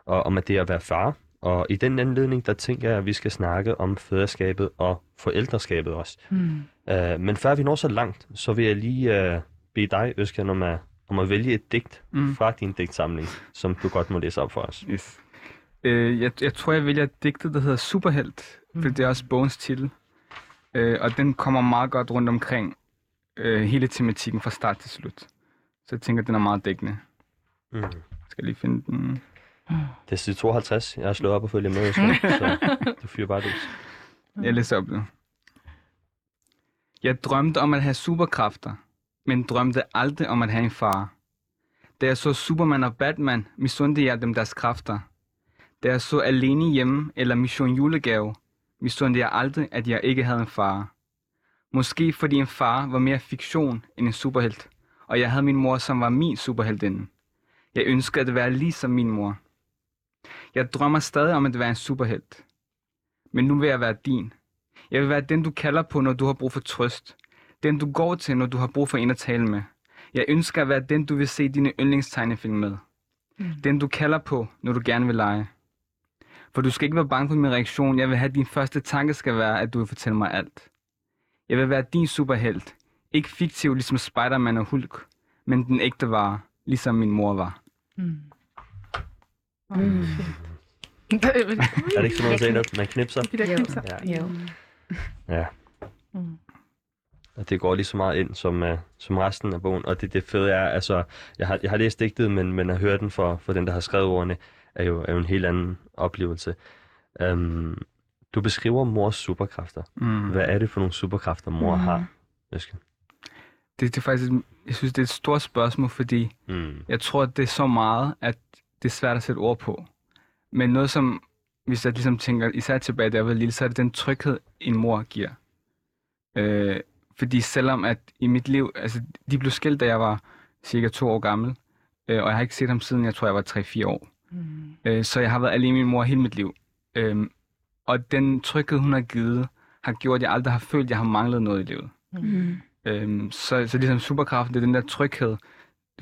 og om at det er at være far. Og i den anledning der tænker jeg at vi skal snakke om faderskabet og forældreskabet også. Mm. Uh, men før vi når så langt, så vil jeg lige uh, bede dig, Øskan, om at, om at vælge et digt Mm. fra din digtsamling, som du godt må læse op for os. Yes. Øh, jeg, jeg tror, jeg vælger digtet, der hedder Superhelt, mm. for Mm. det er også bogens titel. Øh, og den kommer meget godt rundt omkring øh, hele tematikken fra start til slut. Så jeg tænker, den er meget dækkende. Mm. Jeg skal lige finde den. Det er side 52. Jeg har slået op og følger med, Øskan, så du fyrer bare løs. Jeg læser op nu. Jeg drømte om at have superkræfter, men drømte aldrig om at have en far. Da jeg så Superman og Batman, misundte jeg dem deres kræfter. Da jeg så Alene hjemme eller Mission Julegave, misundte jeg aldrig, at jeg ikke havde en far. Måske fordi en far var mere fiktion end en superhelt, og jeg havde min mor, som var min superheltinde. Jeg ønskede at være lige som min mor. Jeg drømmer stadig om at være en superhelt. men nu vil jeg være din. Jeg vil være den, du kalder på, når du har brug for trøst. Den, du går til, når du har brug for en at tale med. Jeg ønsker at være den, du vil se dine yndlingstegnefilm med. Mm. Den, du kalder på, når du gerne vil lege. For du skal ikke være bange for min reaktion. Jeg vil have, at din første tanke skal være, at du vil fortælle mig alt. Jeg vil være din superhelt. Ikke fiktiv, ligesom Spider-Man og Hulk, men den ægte vare, ligesom min mor var. Mm. Mm. Er det ikke sådan noget, man knipser? Jo. knipser. Ja. Jo. Ja. Mm. Og det går lige så meget ind som, uh, som resten af bogen. Og det, det fede er, altså, jeg har, jeg har læst digtet, men, men at høre den for, for den, der har skrevet ordene, er jo, er jo en helt anden oplevelse. Um, du beskriver mors superkræfter. Mm. Hvad er det for nogle superkræfter, mor Mm. har? Øsken? Det, det er faktisk, et- jeg synes, det er et stort spørgsmål, fordi Mm. jeg tror, at det er så meget, at det er svært at sætte ord på. Men noget som, hvis jeg ligesom tænker, især tilbage, da jeg var lille, så er det den tryghed, en mor giver. Øh, fordi selvom at i mit liv, altså de blev skilt, da jeg var cirka to år gammel, øh, og jeg har ikke set ham siden, jeg tror, jeg var 3-4 år. Mm. Øh, så jeg har været alene med min mor hele mit liv. Øh, og den tryghed, hun har givet, har gjort, at jeg aldrig har følt, at jeg har manglet noget i livet. Mm. Øhm, så, så ligesom superkraften, det er den der tryghed.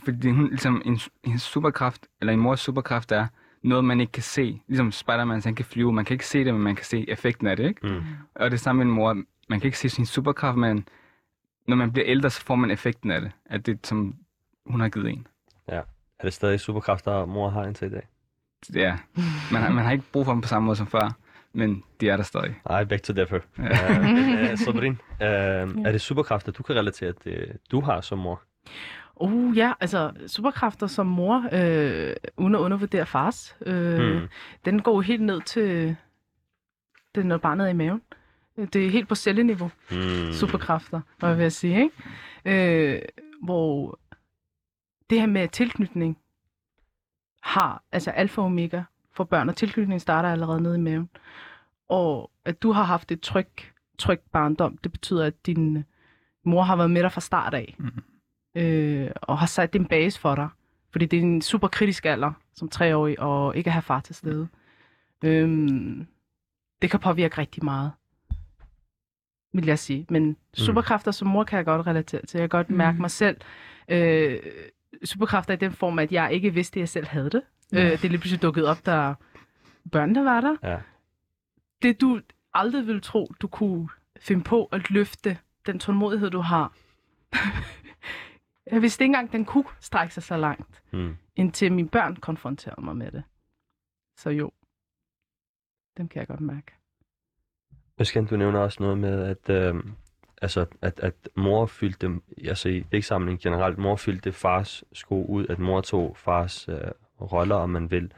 Fordi hun, ligesom en, en superkraft, eller en mors superkraft er noget, man ikke kan se. Ligesom Spider-Man, så han kan flyve. Man kan ikke se det, men man kan se effekten af det, ikke? Mm. Og det samme med en mor. Man kan ikke se sin superkraft, men når man bliver ældre, så får man effekten af det. At det, som hun har givet en. Er det stadig superkræfter, mor har indtil i dag? Er. Man har, man har ikke brug for dem på samme måde som før, men de er der stadig. Nej, back to differ. Ja. Uh, uh, Sabrin, uh, er det superkræfter, du kan relatere til, du har som mor? Uh, ja, altså superkræfter som mor, øh, uden at undervurdere fars, øh, Mm. den går helt ned til, det når barnet er i maven. Det er helt på celleniveau, Mm. mm. superkræfter, hvad jeg vil sige, ikke? Øh, hvor det her med tilknytning har, altså alfa og omega for børn, og tilknytning starter allerede nede i maven. Og at du har haft et tryg, tryg barndom, det betyder, at din mor har været med dig fra start af, Mhm. øh, og har sat din base for dig. Fordi det er en super kritisk alder som treårig, og ikke at have far til stede. Øhm, det kan påvirke rigtig meget, vil jeg sige. Men superkræfter som mor kan jeg godt relatere til. Jeg kan godt mærke Mm. mig selv. Øh, superkræfter i den form, at jeg ikke vidste, at jeg selv havde det. Øh, det er lige pludselig dukket op, da børnene var der. Ja. Det du aldrig ville tro, du kunne finde på at løfte, den tålmodighed, du har. jeg vidste ikke engang, den kunne strække sig så langt, Mm. indtil mine børn konfronterede mig med det. Så jo, dem kan jeg godt mærke. Øsken, du nævner også noget med, at, øh, altså, at, at mor fyldte, altså i digtsamlingen generelt, mor fyldte fars sko ud, at mor tog fars øh, roller, om man vil,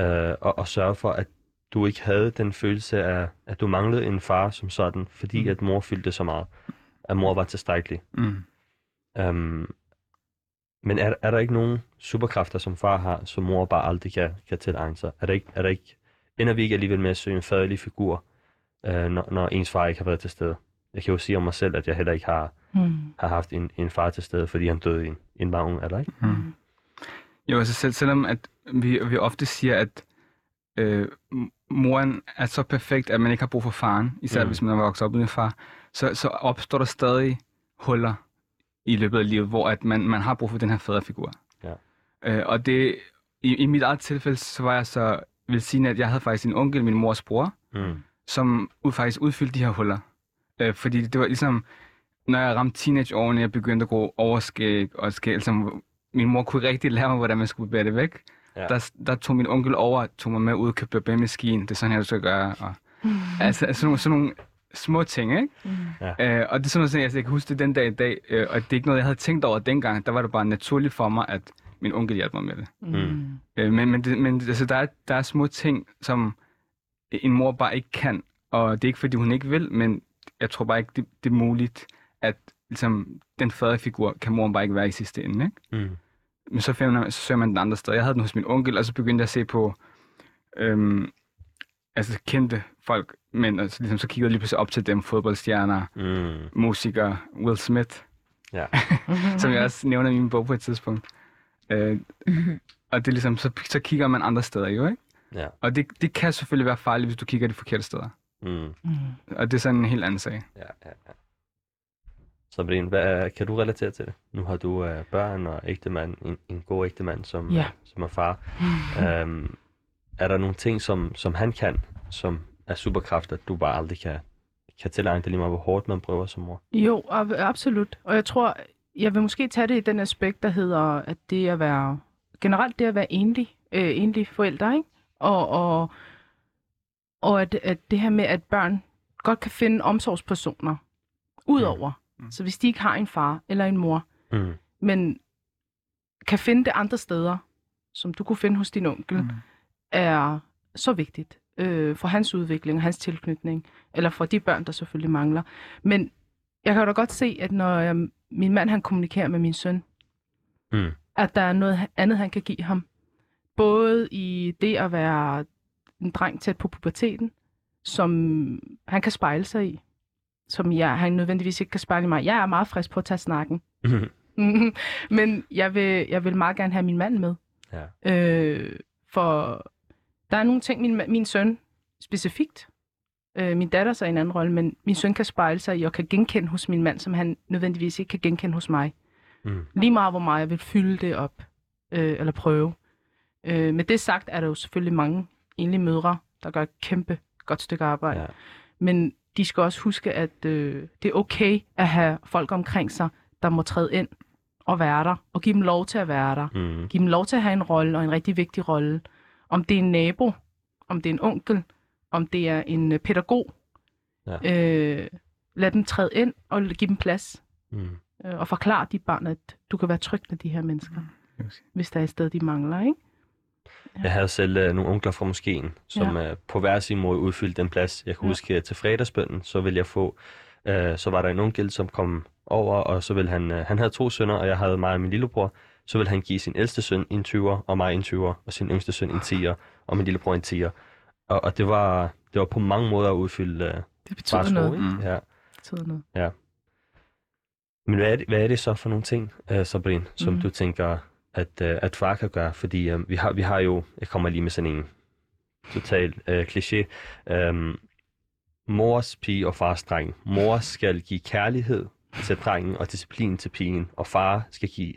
øh, og, og sørge for, at du ikke havde den følelse af, at du manglede en far som sådan, fordi Mm. at mor fyldte så meget, at mor var tilstrækkelig. Mm. Um, men er, er der ikke nogen superkræfter, som far har, som mor bare aldrig kan, kan tilegne sig? Er der ikke, er der ikke, ender vi ikke alligevel med at søge en faderlig figur, øh, når, når ens far ikke har været til stede? Jeg kan jo sige om mig selv, at jeg heller ikke har, Mm. har haft en, en far til stede, fordi han døde i en, en ung alder, ikke? Mm. Jo, altså selv, selvom at vi, vi ofte siger, at øh, moren er så perfekt, at man ikke har brug for faren, især Mm. hvis man er vokset op uden en far, så, så opstår der stadig huller i løbet af livet, hvor at man, man har brug for den her faderfigur. Ja. Øh, og det, i, i mit eget tilfælde, så var jeg så velsignet, at jeg havde faktisk en onkel, min mors bror, Mm. Som ud, faktisk udfyldte de her huller. Øh, fordi det var ligesom, når jeg ramte teenageårene, jeg begyndte at gå overskæg og skæg, ligesom, min mor kunne rigtig lære mig, hvordan man skulle bære det væk. Ja. Der, der tog min onkel over, tog mig med ud og købte barbermaskine. Det er sådan her, du skal gøre. Og, altså, sådan nogle, sådan nogle små ting, ikke? Mm. Øh, og det er sådan noget, jeg, jeg kan huske det den dag i dag, øh, og det er ikke noget, jeg havde tænkt over dengang. Der var det bare naturligt for mig, at min onkel hjalp mig med det. Mm. Øh, men men, det, men altså, der, er, der er små ting, som en mor bare ikke kan, og det er ikke, fordi hun ikke vil, men jeg tror bare ikke, det, det er muligt, at ligesom, den faderfigur kan moren bare ikke være i sidste ende, ikke? Mm. Men så, finder man, så søger man den andre sted. Jeg havde den hos min onkel, og så begyndte jeg at se på øhm, altså kendte folk, men altså, ligesom, så kiggede jeg lige pludselig op til dem, fodboldstjerner, Mm. musikere, Will Smith, Ja. som jeg også nævner i min bog på et tidspunkt. Øh, og det er ligesom, så, så kigger man andre steder jo, ikke? Ja. Og det, det kan selvfølgelig være farligt, hvis du kigger de forkerte steder. Mm. Mm. Og det er sådan en helt anden sag. Ja, ja, ja. Sabrine, hvad, kan du relatere til det? Nu har du uh, børn og ægtemand, en, en god ægtemand, som, Ja. uh, som er far. Um, er der nogle ting, som, som han kan, som er superkræfter, du bare aldrig kan, kan tilegne dig lige meget, hvor hårdt man prøver som mor? Jo, ab- absolut. Og jeg tror, jeg vil måske tage det i den aspekt, der hedder, at det at være, generelt det at være enlig, øh, enlig forældre, ikke? Og, og, og at, at det her med, at børn godt kan finde omsorgspersoner udover. Mm. Så hvis de ikke har en far eller en mor, Mm. men kan finde det andre steder, som du kunne finde hos din onkel, Mm. er så vigtigt øh, for hans udvikling og hans tilknytning, eller for de børn, der selvfølgelig mangler. Men jeg kan da godt se, at når jeg, min mand han kommunikerer med min søn, Mm. at der er noget andet, han kan give ham. Både i det at være en dreng tæt på puberteten, som han kan spejle sig i, som jeg, han nødvendigvis ikke kan spejle i mig. Jeg er meget frisk på at tage snakken. Men jeg vil, jeg vil meget gerne have min mand med. Ja. Øh, for der er nogle ting, min, min søn specifikt, øh, min datter så i en anden rolle, men min søn kan spejle sig i og kan genkende hos min mand, som han nødvendigvis ikke kan genkende hos mig. Mm. Lige meget hvor meget jeg vil fylde det op, øh, eller prøve. Øh, med det sagt er der jo selvfølgelig mange enlige mødre, der gør et kæmpe godt stykke arbejde. Ja. Men de skal også huske, at øh, det er okay at have folk omkring sig, der må træde ind og være der, og give dem lov til at være der. Mm. Give dem lov til at have en rolle, og en rigtig vigtig rolle. Om det er en nabo, om det er en onkel, om det er en øh, pædagog. Ja. Øh, lad dem træde ind og give dem plads. Mm. Øh, og forklare de børn, at du kan være tryg med de her mennesker, hvis der er et sted, de mangler. Ikke? Jeg havde selv uh, nogle onkler fra moskeen, som ja. uh, på hver sin måde udfyldte den plads. Jeg kan Ja. ja. huske, at til fredagsbønden, så ville jeg få, uh, så var der en onkel, som kom over, og så ville han, uh, han havde to sønner, og jeg havde mig og min lillebror. Så ville han give sin ældste søn en 20'er, og mig en 20'er, og sin yngste søn en 10'er, og min lillebror en 10'er. Og, og det, var, det var på mange måder at udfylde uh, Det betyder fars noget. ikke? Mm. Ja. Det betyder noget. Men hvad er, det, hvad er det så for nogle ting, uh, Sabrine, som mm. du tænker, at, uh, at far kan gøre? Fordi uh, vi, har, vi har jo, jeg kommer lige med sådan en total uh, kliché, um, mors pige og fars dreng. Mor skal give kærlighed til drengen og disciplin til pigen, og far skal give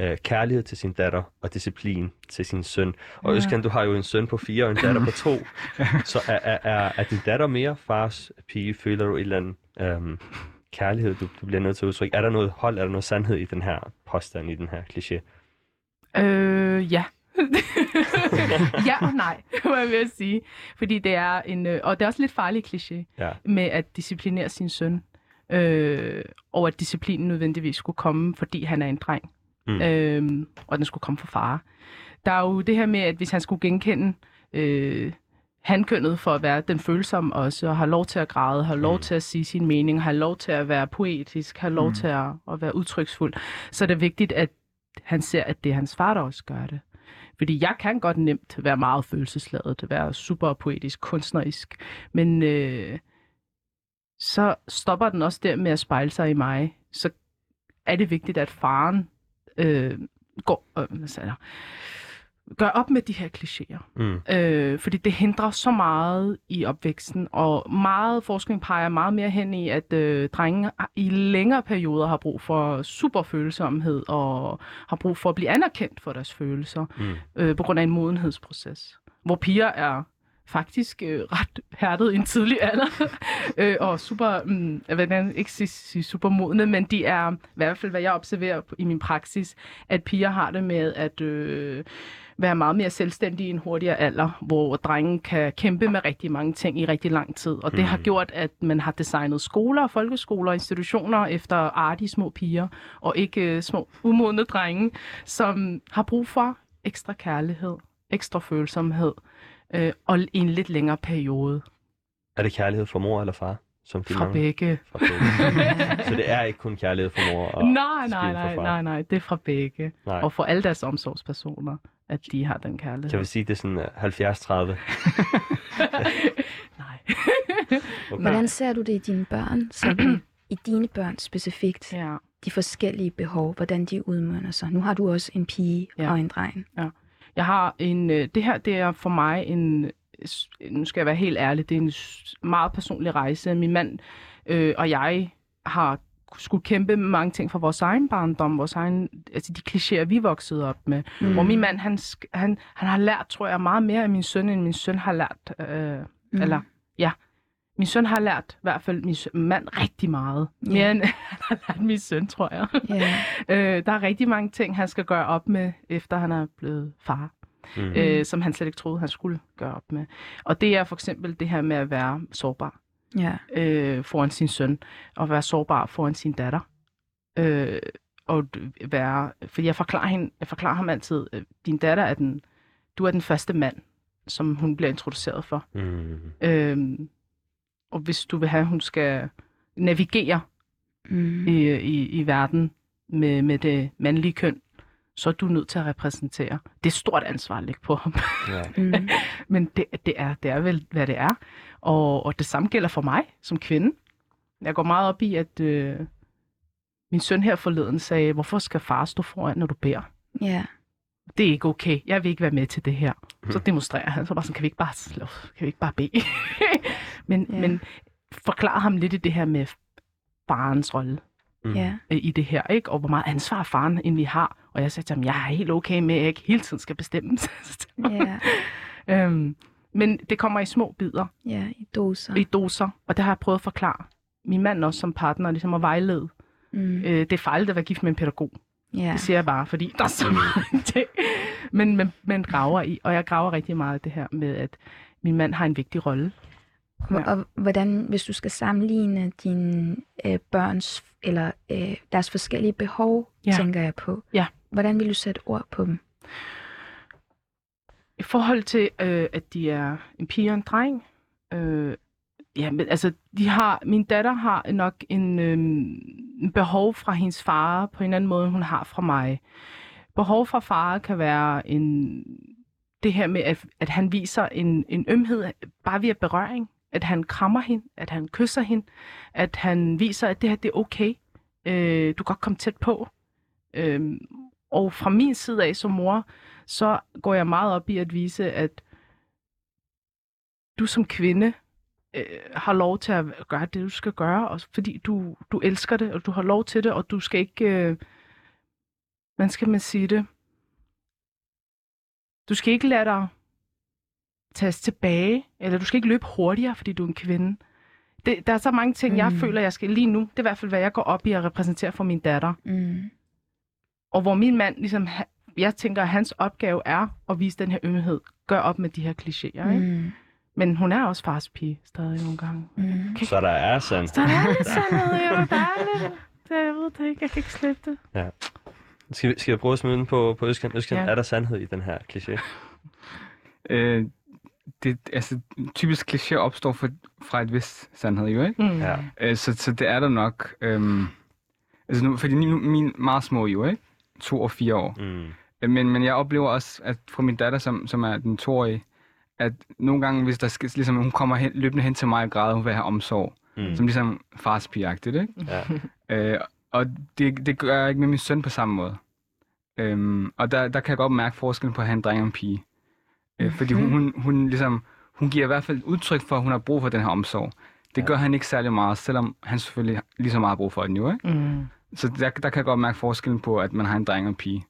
uh, kærlighed til sin datter og disciplin til sin søn. Og Ja. Øskan, du har jo en søn på fire og en datter på to, så er, er, er, er din datter mere fars pige? Føler du et eller andet um, kærlighed, du, du bliver nødt til at udtrykke? Er der noget hold, er der noget sandhed i den her påstand, i den her kliché? Øh, ja. ja og nej, må jeg vil sige. Fordi det er en, øh, og det er også lidt farlig kliché Ja. med at disciplinere sin søn. Øh, og at disciplinen nødvendigvis skulle komme, fordi han er en dreng. Mm. Øh, og den skulle komme fra far. Der er jo det her med, at hvis han skulle genkende øh, hankønnet for at være den følsomme også, og have lov til at græde, have lov Mm. til at sige sin mening, have lov til at være poetisk, have lov Mm. til at, at være udtryksfuld, så er det vigtigt, at han ser, at det er hans far, der også gør det. Fordi jeg kan godt nemt være meget følelsesladet, være super poetisk, kunstnerisk, men øh, så stopper den også der med at spejle sig i mig. Så er det vigtigt, at faren øh, går, øh, hvad siger jeg, gør op med de her klichéer. Mm. Øh, fordi det hindrer så meget i opvæksten, og meget forskning peger meget mere hen i, at øh, drenge i længere perioder har brug for superfølsomhed, og har brug for at blive anerkendt for deres følelser, Mm. øh, på grund af en modenhedsproces. Hvor piger er faktisk øh, ret hærdet i en tidlig alder, øh, og super, mm, vil ikke sige, super modne, men de er, i hvert fald hvad jeg observerer i min praksis, at piger har det med at øh, være meget mere selvstændige i en hurtigere alder, hvor drengen kan kæmpe med rigtig mange ting i rigtig lang tid. Og det har Mhm. gjort, at man har designet skoler, folkeskoler og institutioner efter artige små piger, og ikke øh, små umodne drenge, som har brug for ekstra kærlighed, ekstra følsomhed, øh, og i en lidt længere periode Er det kærlighed for mor eller far? Som de fra mangler? begge. Fra begge. så det er ikke kun kærlighed for mor og Nej, nej, nej, nej, nej, det er fra begge. Nej. Og for alle deres omsorgspersoner, at de har den kærlighed. Kan vi sige, det er sådan uh, 70-30? Nej. Okay. Hvordan ser du det i dine børn? Så I dine børn specifikt, ja. de forskellige behov, hvordan de udmønter sig. Nu har du også en pige Ja. ja. og en dreng. Jeg har en, øh, det her det er for mig en nu skal jeg være helt ærlig, det er en meget personlig rejse. Min mand øh, og jeg har skulle kæmpe med mange ting for vores egen barndom, vores egen, altså de klichéer, vi voksede op med. Mm. Hvor min mand, han, han, han har lært, tror jeg, meget mere af min søn, end min søn har lært. Øh, mm. Eller, ja. Min søn har lært, i hvert fald min søn, mand, rigtig meget. Mere end han har lært min søn, tror jeg. Ja. Øh, der er rigtig mange ting, han skal gøre op med, efter han er blevet far, Mm. mm. øh, som han slet ikke troede, han skulle gøre op med. Og det er for eksempel det her med at være sårbar Ja. øh, foran sin søn, og være sårbar foran sin datter. Øh, og være, fordi jeg forklarer, hende, jeg forklarer ham altid, øh, din datter er den, du er den første mand, som hun bliver introduceret for. Mm. Øh, og hvis du vil have, at hun skal navigere Mm. i, i, i verden med, med det mandlige køn, så er du nødt til at repræsentere. Det er et stort ansvar at lægge på ham. Ja. Mm. Men det, det, er, det er vel, hvad det er. Og, og det samme gælder for mig som kvinde. Jeg går meget op i, at øh, min søn her forleden sagde, hvorfor skal far stå foran, når du beder? Ja. Det er ikke okay. Jeg vil ikke være med til det her. Så Mhm. demonstrerer han. Så bare sådan, kan vi ikke bare, slå, kan vi ikke bare bede? men, ja. men forklar ham lidt i det her med farens rolle Mm. Ja. øh, i det her, ikke? Og hvor meget ansvar faren egentlig har. Og jeg sagde til ham, jeg er helt okay med, at jeg ikke hele tiden skal bestemme. Ja. øhm, men det kommer i små bidder, Ja, i doser. i doser, og det har jeg prøvet at forklare. Min mand også som partner, ligesom at vejlede. Mm. Øh, det er fejl at være gift med en pædagog. Ja. Det siger jeg bare, fordi der er så mange ting. Men, men, men graver i, og jeg graver rigtig meget i det her med, at min mand har en vigtig rolle. Hvor- Og hvordan, hvis du skal sammenligne dine øh, børns eller øh, deres forskellige behov, ja. Ja. tænker jeg på. Ja. Hvordan vil du sætte ord på dem? I forhold til, øh, at de er en pige og en dreng, øh, ja, men altså, de har, min datter har nok en, øh, behov fra hendes far på en anden måde, end hun har fra mig. Behov fra far kan være en, det her med, at, at han viser en, en ømhed bare via berøring. At han krammer hende, at han kysser hende, at han viser, at det her det er okay. Øh, du kan godt komme tæt på. Øh, og fra min side af som mor, så går jeg meget op i at vise, at du som kvinde øh, har lov til at gøre det, du skal gøre, også fordi du, du elsker det, og du har lov til det, og du skal ikke, øh, hvordan skal man sige det, du skal ikke lade dig tages tilbage, eller du skal ikke løbe hurtigere, fordi du er en kvinde. Det, der er så mange ting, mm. jeg føler, jeg skal lige nu. Det er i hvert fald, hvad jeg går op i at repræsentere for min datter. Mm. Og hvor min mand, ligesom, jeg tænker, at hans opgave er at vise den her ømhed. Gør op med de her klichéer, ikke? Mm. Men hun er også fars pige stadig nogle gange. Mm. Så der er sådan. Så der er lidt sådan noget, jeg der er lidt... Det, jeg ved det ikke, jeg kan ikke slippe det. Skal vi, skal vi prøve at smide den på, på Øskan? Øskan, Ja. er der sandhed i den her kliché? Øh, det, altså, typisk kliché opstår fra, fra et vist sandhed, jo ikke? Mm. Ja. Øh, så, så det er der nok. Øhm, altså nu, fordi nu min meget små jo, ikke? To og fire år. Mm. Øh, Men, men jeg oplever også, at fra min datter, som, som er den toårige, at nogle gange, hvis der skal, ligesom, hun kommer hen, løbende hen til mig og græder, hun vil have omsorg. Mm. Som ligesom farspigagtigt, ikke? Ja. Øh, og det, det gør jeg ikke med min søn på samme måde. Øhm, og der, der kan jeg godt mærke forskellen på at have en dreng og en pige. Øh, fordi hun, hun, hun, ligesom, hun giver i hvert fald udtryk for, at hun har brug for den her omsorg. Det Ja. gør han ikke særlig meget, selvom han selvfølgelig lige så meget har brug for den jo, ikke? Mm. Så der, der kan jeg godt mærke forskellen på, at man har en dreng og en pige.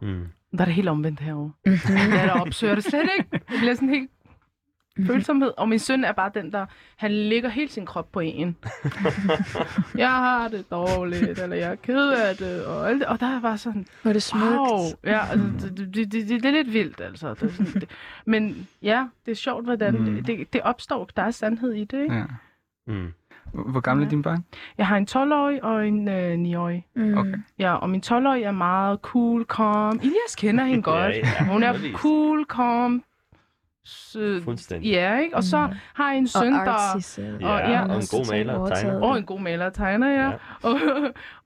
Mm. Der er det helt omvendt herovre. Mhm. Der, der opsøger det slet ikke. Det bliver sådan helt følsomhed. Og min søn er bare den, der... Han lægger hele sin krop på en. jeg har det dårligt, eller jeg er ked af det, og alt det. Og der er bare sådan, Hvor det smukt. wow. Ja, altså, det, det, det, det, det, er lidt vildt, altså. Det er sådan, det, men ja, det er sjovt, hvordan Mm. det, det, det opstår. Der er sandhed i det, ikke? Ja. Mm. Hvor gamle er Ja. dine børn? Jeg har en 12-årig og en øh, 9-årig. Mm. Okay. Ja, og min 12-årige er meget cool, calm. Ilias kender hende godt. Ja, ja, Hun er cool, calm. Så, Fuldstændig. ja, ikke? Og så Mm. har jeg en søn, og der... Ja, og- ja, og en god maler og tegner. Og en god maler og tegner, ja. Ja. Og,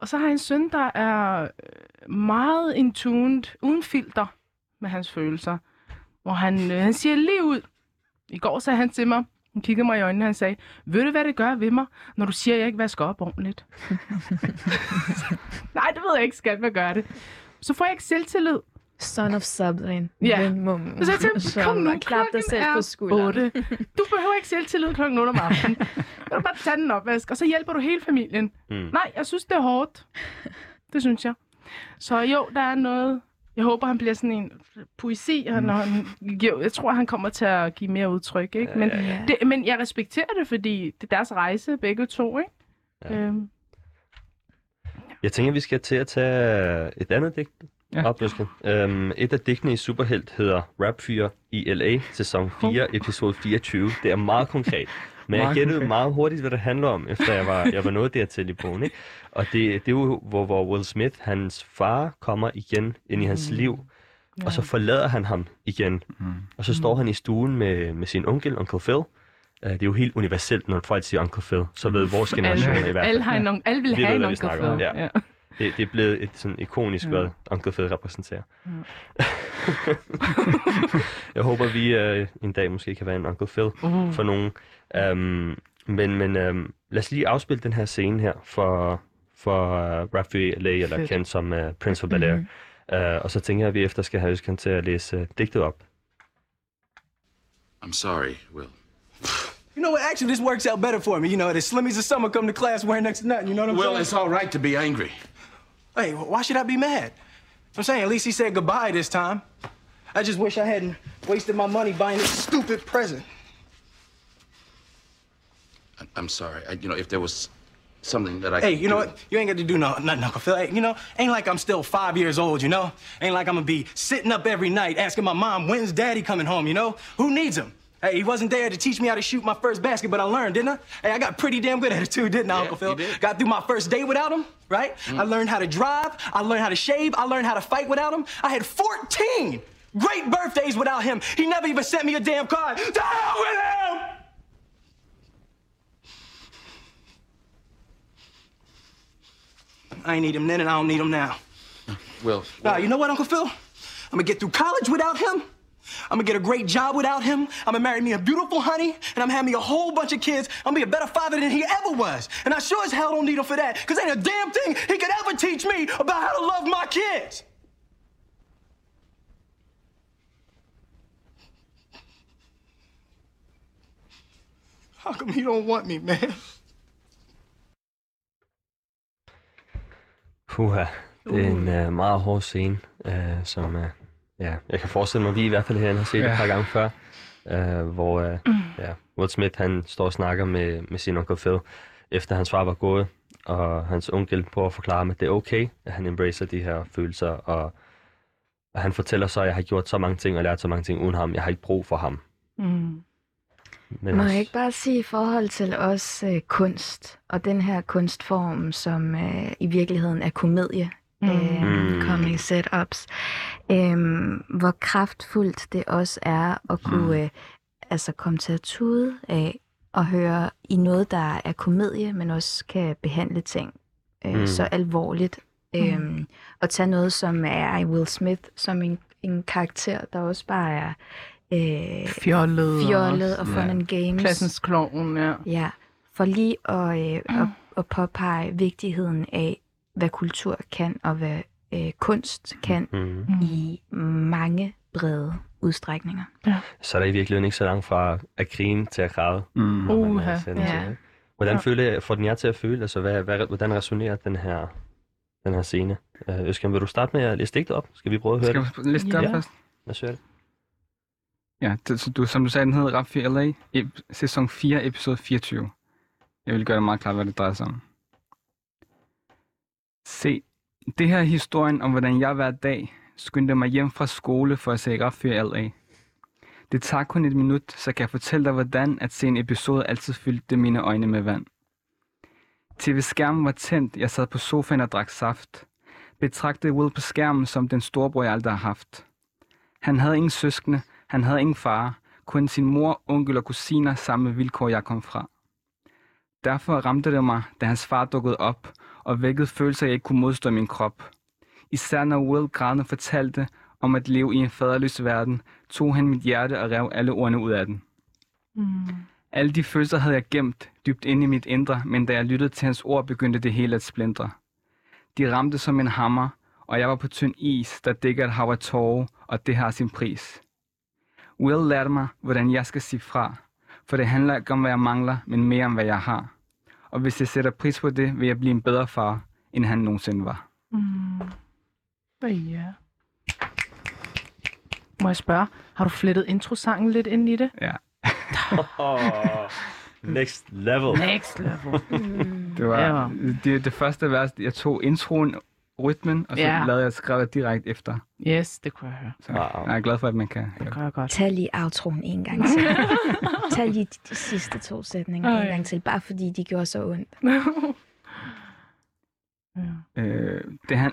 og så har jeg en søn, der er øh, meget in tuned, uden filter med hans følelser. Hvor han, øh, han siger lige ud. I går sagde han til mig, han kiggede mig i øjnene, og han sagde, ved du, hvad det gør ved mig, når du siger, at jeg ikke vasker op ordentligt? Nej, det ved jeg ikke, skat, hvad gør det? Så får jeg ikke selvtillid. Son of Sabrin. Ja. Mummen. Så jeg tænkte, kom nu, klap dig selv på er skulderen. 8. Du behøver ikke selvtillid klokken 8 om aftenen. Kan du bare tage den opvask, og så hjælper du hele familien. Mm. Nej, jeg synes, det er hårdt. Det synes jeg. Så jo, der er noget... Jeg håber, han bliver sådan en poesi, mm. når han giver, jeg tror, han kommer til at give mere udtryk, ikke? Men, Ja. det, men jeg respekterer det, fordi det er deres rejse, begge to, ikke? Ja. Øhm, Jeg tænker, vi skal til at tage et andet digt Ja. op. Um, et af digtene i Superhelt hedder Rap Fyre i LA, sæson 4, episode 24. Det er meget konkret. Men jeg gættede konkret. meget hurtigt, hvad det handler om, efter jeg var, jeg var nået dertil i bogen. Ikke? Og det, det er jo, hvor, hvor Will Smith, hans far, kommer igen ind i hans liv, og så forlader han ham igen. Mm. Og så står han i stuen med, med sin onkel, Uncle Phil. Uh, det er jo helt universelt, når folk siger Uncle Phil, så ved vores generation i hvert fald. alle, har en, alle vil Vi have en om, Phil. ja. Det, det er blevet et sådan ikonisk, hvad Uncle Phil repræsenterer. jeg håber, vi øh, en dag måske kan være en Uncle Phil Uh. for nogen. Um, men men um, lad os lige afspille den her scene her for, for uh, Rafi LA, eller Fedt. kendt som uh, Prince of Bel-Air. Uh, og så tænker jeg, at vi efter skal have Øskan til at læse uh, digtet op. I'm sorry, Will. You know what? Actually, this works out better for me. You know, the slimmies of summer come to class wearing next to nothing. You know what I'm Will, saying? it's all right to be angry. Hey, why should I be mad? I'm saying, at least he said goodbye this time. I just wish I hadn't wasted my money buying this stupid present. I'm sorry. I, you know, if there was something that I Hey, you know do- what? You ain't got to do no, nothing, Uncle Phil. Hey, you know, ain't like I'm still five years old, you know? Ain't like I'm gonna be sitting up every night asking my mom, when's daddy coming home, you know? Who needs him? Hey, he wasn't there to teach me how to shoot my first basket, but I learned, didn't I? Hey, I got pretty damn good at it too, didn't I, Yeah, Uncle Phil? Got through my first day without him, right? I mm. learned how to drive. I learned how to shave. I learned how to fight without him. I had 14 great birthdays without him. He never even sent me a damn card. To hell with him! I ain't need him then, and I don't need him now. Will, Nah, you know what, Uncle Phil? I'm gonna get through college without him. I'm gonna get a great job without him. I'm gonna marry me a beautiful honey, and I'm me a whole bunch of kids. I'm gonna be a better father than he ever was. And I sure as hell don't need him for that, because ain't a damn thing he could ever teach me about how to love my kids. How come he don't want me, man? Puha, det er en uh, meget hård scene, uh, som uh, ja, jeg kan forestille mig, at vi i hvert fald herinde har set ja. et par gange før, uh, hvor uh, ja, Will Smith han står og snakker med, med sin onkel Phil, efter hans far var gået, og hans onkel prøver at forklare ham, at det er okay, at han embracer de her følelser, og, og han fortæller så, at jeg har gjort så mange ting og lært så mange ting uden ham, jeg har ikke brug for ham. Mm. Men Må også- jeg ikke bare sige i forhold til os øh, kunst, og den her kunstform, som øh, i virkeligheden er komedie, mm. øh, Mm. comedy setups, øh, hvor kraftfuldt det også er at kunne øh, altså komme til at tude af at høre i noget, der er komedie, men også kan behandle ting øh, Mm. mm. så alvorligt. Øh, og tage noget, som er i Will Smith, som en, en karakter, der også bare er øh, Fjollet. fjollet og fun Ja. and games. Klassens klovn, ja. Ja, for lige at, øh, at, at påpege vigtigheden af, hvad kultur kan, og hvad øh, kunst kan Mm. i mange brede udstrækninger. Så er der i virkeligheden ikke så langt fra at grine til at græde. Mm. øh, den ja. Hvordan Ja. føler jeg, får den jer til at føle? Altså, hvad, hvad, hvordan resonerer den her, den her scene? Uh, Øskan, vil du starte med at læse digtet op? Skal vi prøve at høre Skal det? vi liste det op Ja. først? Lad os høre det. Ja, det, så du, som du sagde, den hedder Rap 4 LA, ep- sæson 4, episode 24. Jeg vil gøre det meget klart, hvad det drejer sig om. Se, det her er historien om, hvordan jeg hver dag skyndte mig hjem fra skole for at se Raffi LA. Det tager kun et minut, så kan jeg fortælle dig, hvordan at se en episode altid fyldte mine øjne med vand. TV-skærmen var tændt, jeg sad på sofaen og drak saft. Betragtede Will på skærmen som den storebror, jeg aldrig har haft. Han havde ingen søskende, han havde ingen far, kun sin mor, onkel og kusiner samme vilkår, jeg kom fra. Derfor ramte det mig, da hans far dukkede op og vækkede følelser, jeg ikke kunne modstå i min krop. Især når Will grædende fortalte om at leve i en faderløs verden, tog han mit hjerte og rev alle ordene ud af den. Mm. Alle de følelser havde jeg gemt dybt inde i mit indre, men da jeg lyttede til hans ord, begyndte det hele at splindre. De ramte som en hammer, Og jeg var på tynd is, der dækker et hav af tårer, og det har sin pris. Will lærte mig, hvordan jeg skal sige fra. For det handler ikke om, hvad jeg mangler, men mere om, hvad jeg har. Og hvis jeg sætter pris på det, vil jeg blive en bedre far, end han nogensinde var. Mm. Ja. Må jeg spørge, har du flettet introsangen lidt ind i det? Ja. Next level. Next level. Det var det, det første vers, jeg tog introen, rytmen, og så Ja. lavede jeg skrev det direkte efter. Yes, det kunne jeg høre. Så Wow. jeg er glad for, at man kan. Det gør jeg godt. Tag lige outroen en gang til. Tag lige de, de sidste to sætninger Ej. en gang til, bare fordi de gjorde så ondt. ja. Øh, det, han,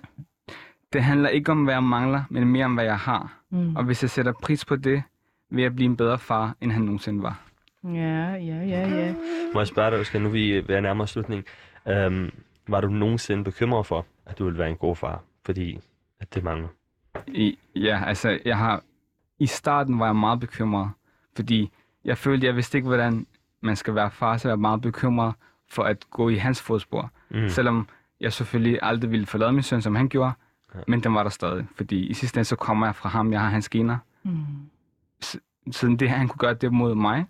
det handler ikke om, hvad jeg mangler, men mere om, hvad jeg har. Mm. Og hvis jeg sætter pris på det, vil jeg blive en bedre far, end han nogensinde var. ja, ja, ja, ja. Må jeg spørge dig, Oscar, nu vi ved at nærme os slutningen. Øhm, var du nogensinde bekymret for, at du ville være en god far? Fordi at det mangler. I, ja, altså, jeg har... I starten var jeg meget bekymret, fordi jeg følte, jeg vidste ikke, hvordan man skal være far, så jeg var meget bekymret for at gå i hans fodspor. Mm. Selvom jeg selvfølgelig aldrig ville forlade min søn, som han gjorde, Ja. men den var der stadig. Fordi i sidste ende, så kommer jeg fra ham, jeg har hans gener. Mm. Siden det, han kunne gøre det mod mig,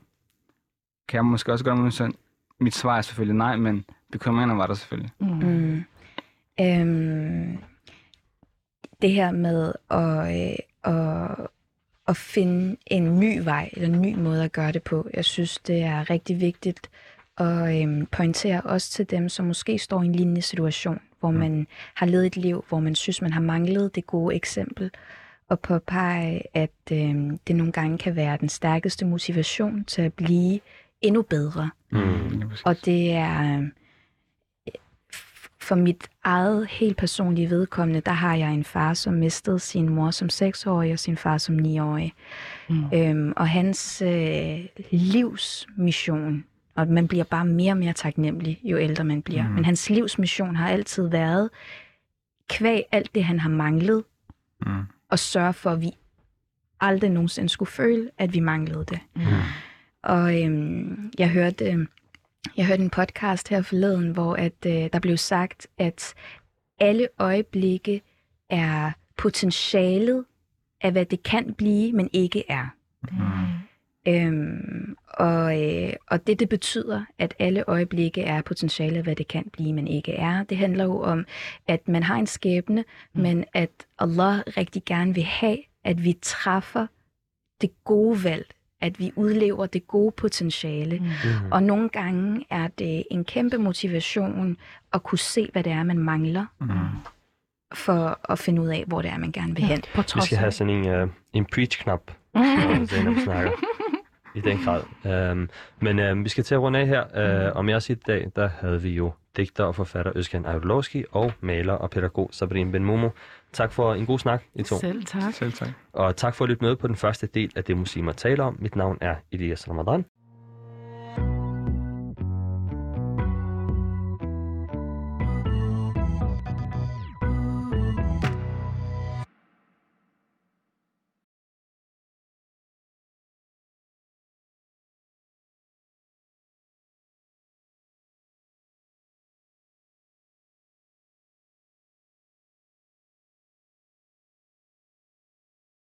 kan jeg måske også gøre det mod min søn. Mit svar er selvfølgelig nej, men bekymringerne var der selvfølgelig. Mm. Mm. Øhm, det her med at, øh, at, at finde en ny vej, eller en ny måde at gøre det på, jeg synes, det er rigtig vigtigt at øhm, pointere også til dem, som måske står i en lignende situation, hvor man har levet et liv, hvor man synes, man har manglet det gode eksempel, og påpege, at øhm, det nogle gange kan være den stærkeste motivation til at blive endnu bedre. Mm. Og det er øh, f- for mit eget helt personlige vedkommende, der har jeg en far, som mistede sin mor som seksårig og sin far som 9-årig. Mm. Øhm, og hans øh, livsmission, og man bliver bare mere og mere taknemmelig, jo ældre man bliver. Mm. Men hans livsmission har altid været, kvæg alt det, han har manglet, Mm. og sørge for, at vi aldrig nogensinde skulle føle, at vi manglede det. Mm. Og øhm, jeg hørte øh, jeg hørte en podcast her forleden, hvor at øh, der blev sagt, at alle øjeblikke er potentialet af, hvad det kan blive, men ikke er. Øhm, og, øh, og det, det betyder, at alle øjeblikke er potentialet, hvad det kan blive, men ikke er. Det handler jo om, at man har en skæbne, mm. men at Allah rigtig gerne vil have, at vi træffer det gode valg, at vi udlever det gode potentiale. Mm. Mm. Og nogle gange er det en kæmpe motivation at kunne se, hvad det er, man mangler, Mm. for at finde ud af, hvor det er, man gerne vil hen. På Vi trods skal have sådan en, uh, en preach-knap, når Zainab snakker. I den grad. Um, men um, vi skal til at runde af her. Uh, om jeg sit dag, der havde vi jo digter og forfatter Øskan Ajudlovski og maler og pædagog Sabrin Ben Momo. Tak for en god snak, I to. Selv tak. Selv tak. Og tak for at lytte med på den første del af det, muslimer taler om. Mit navn er Elias Ramadan.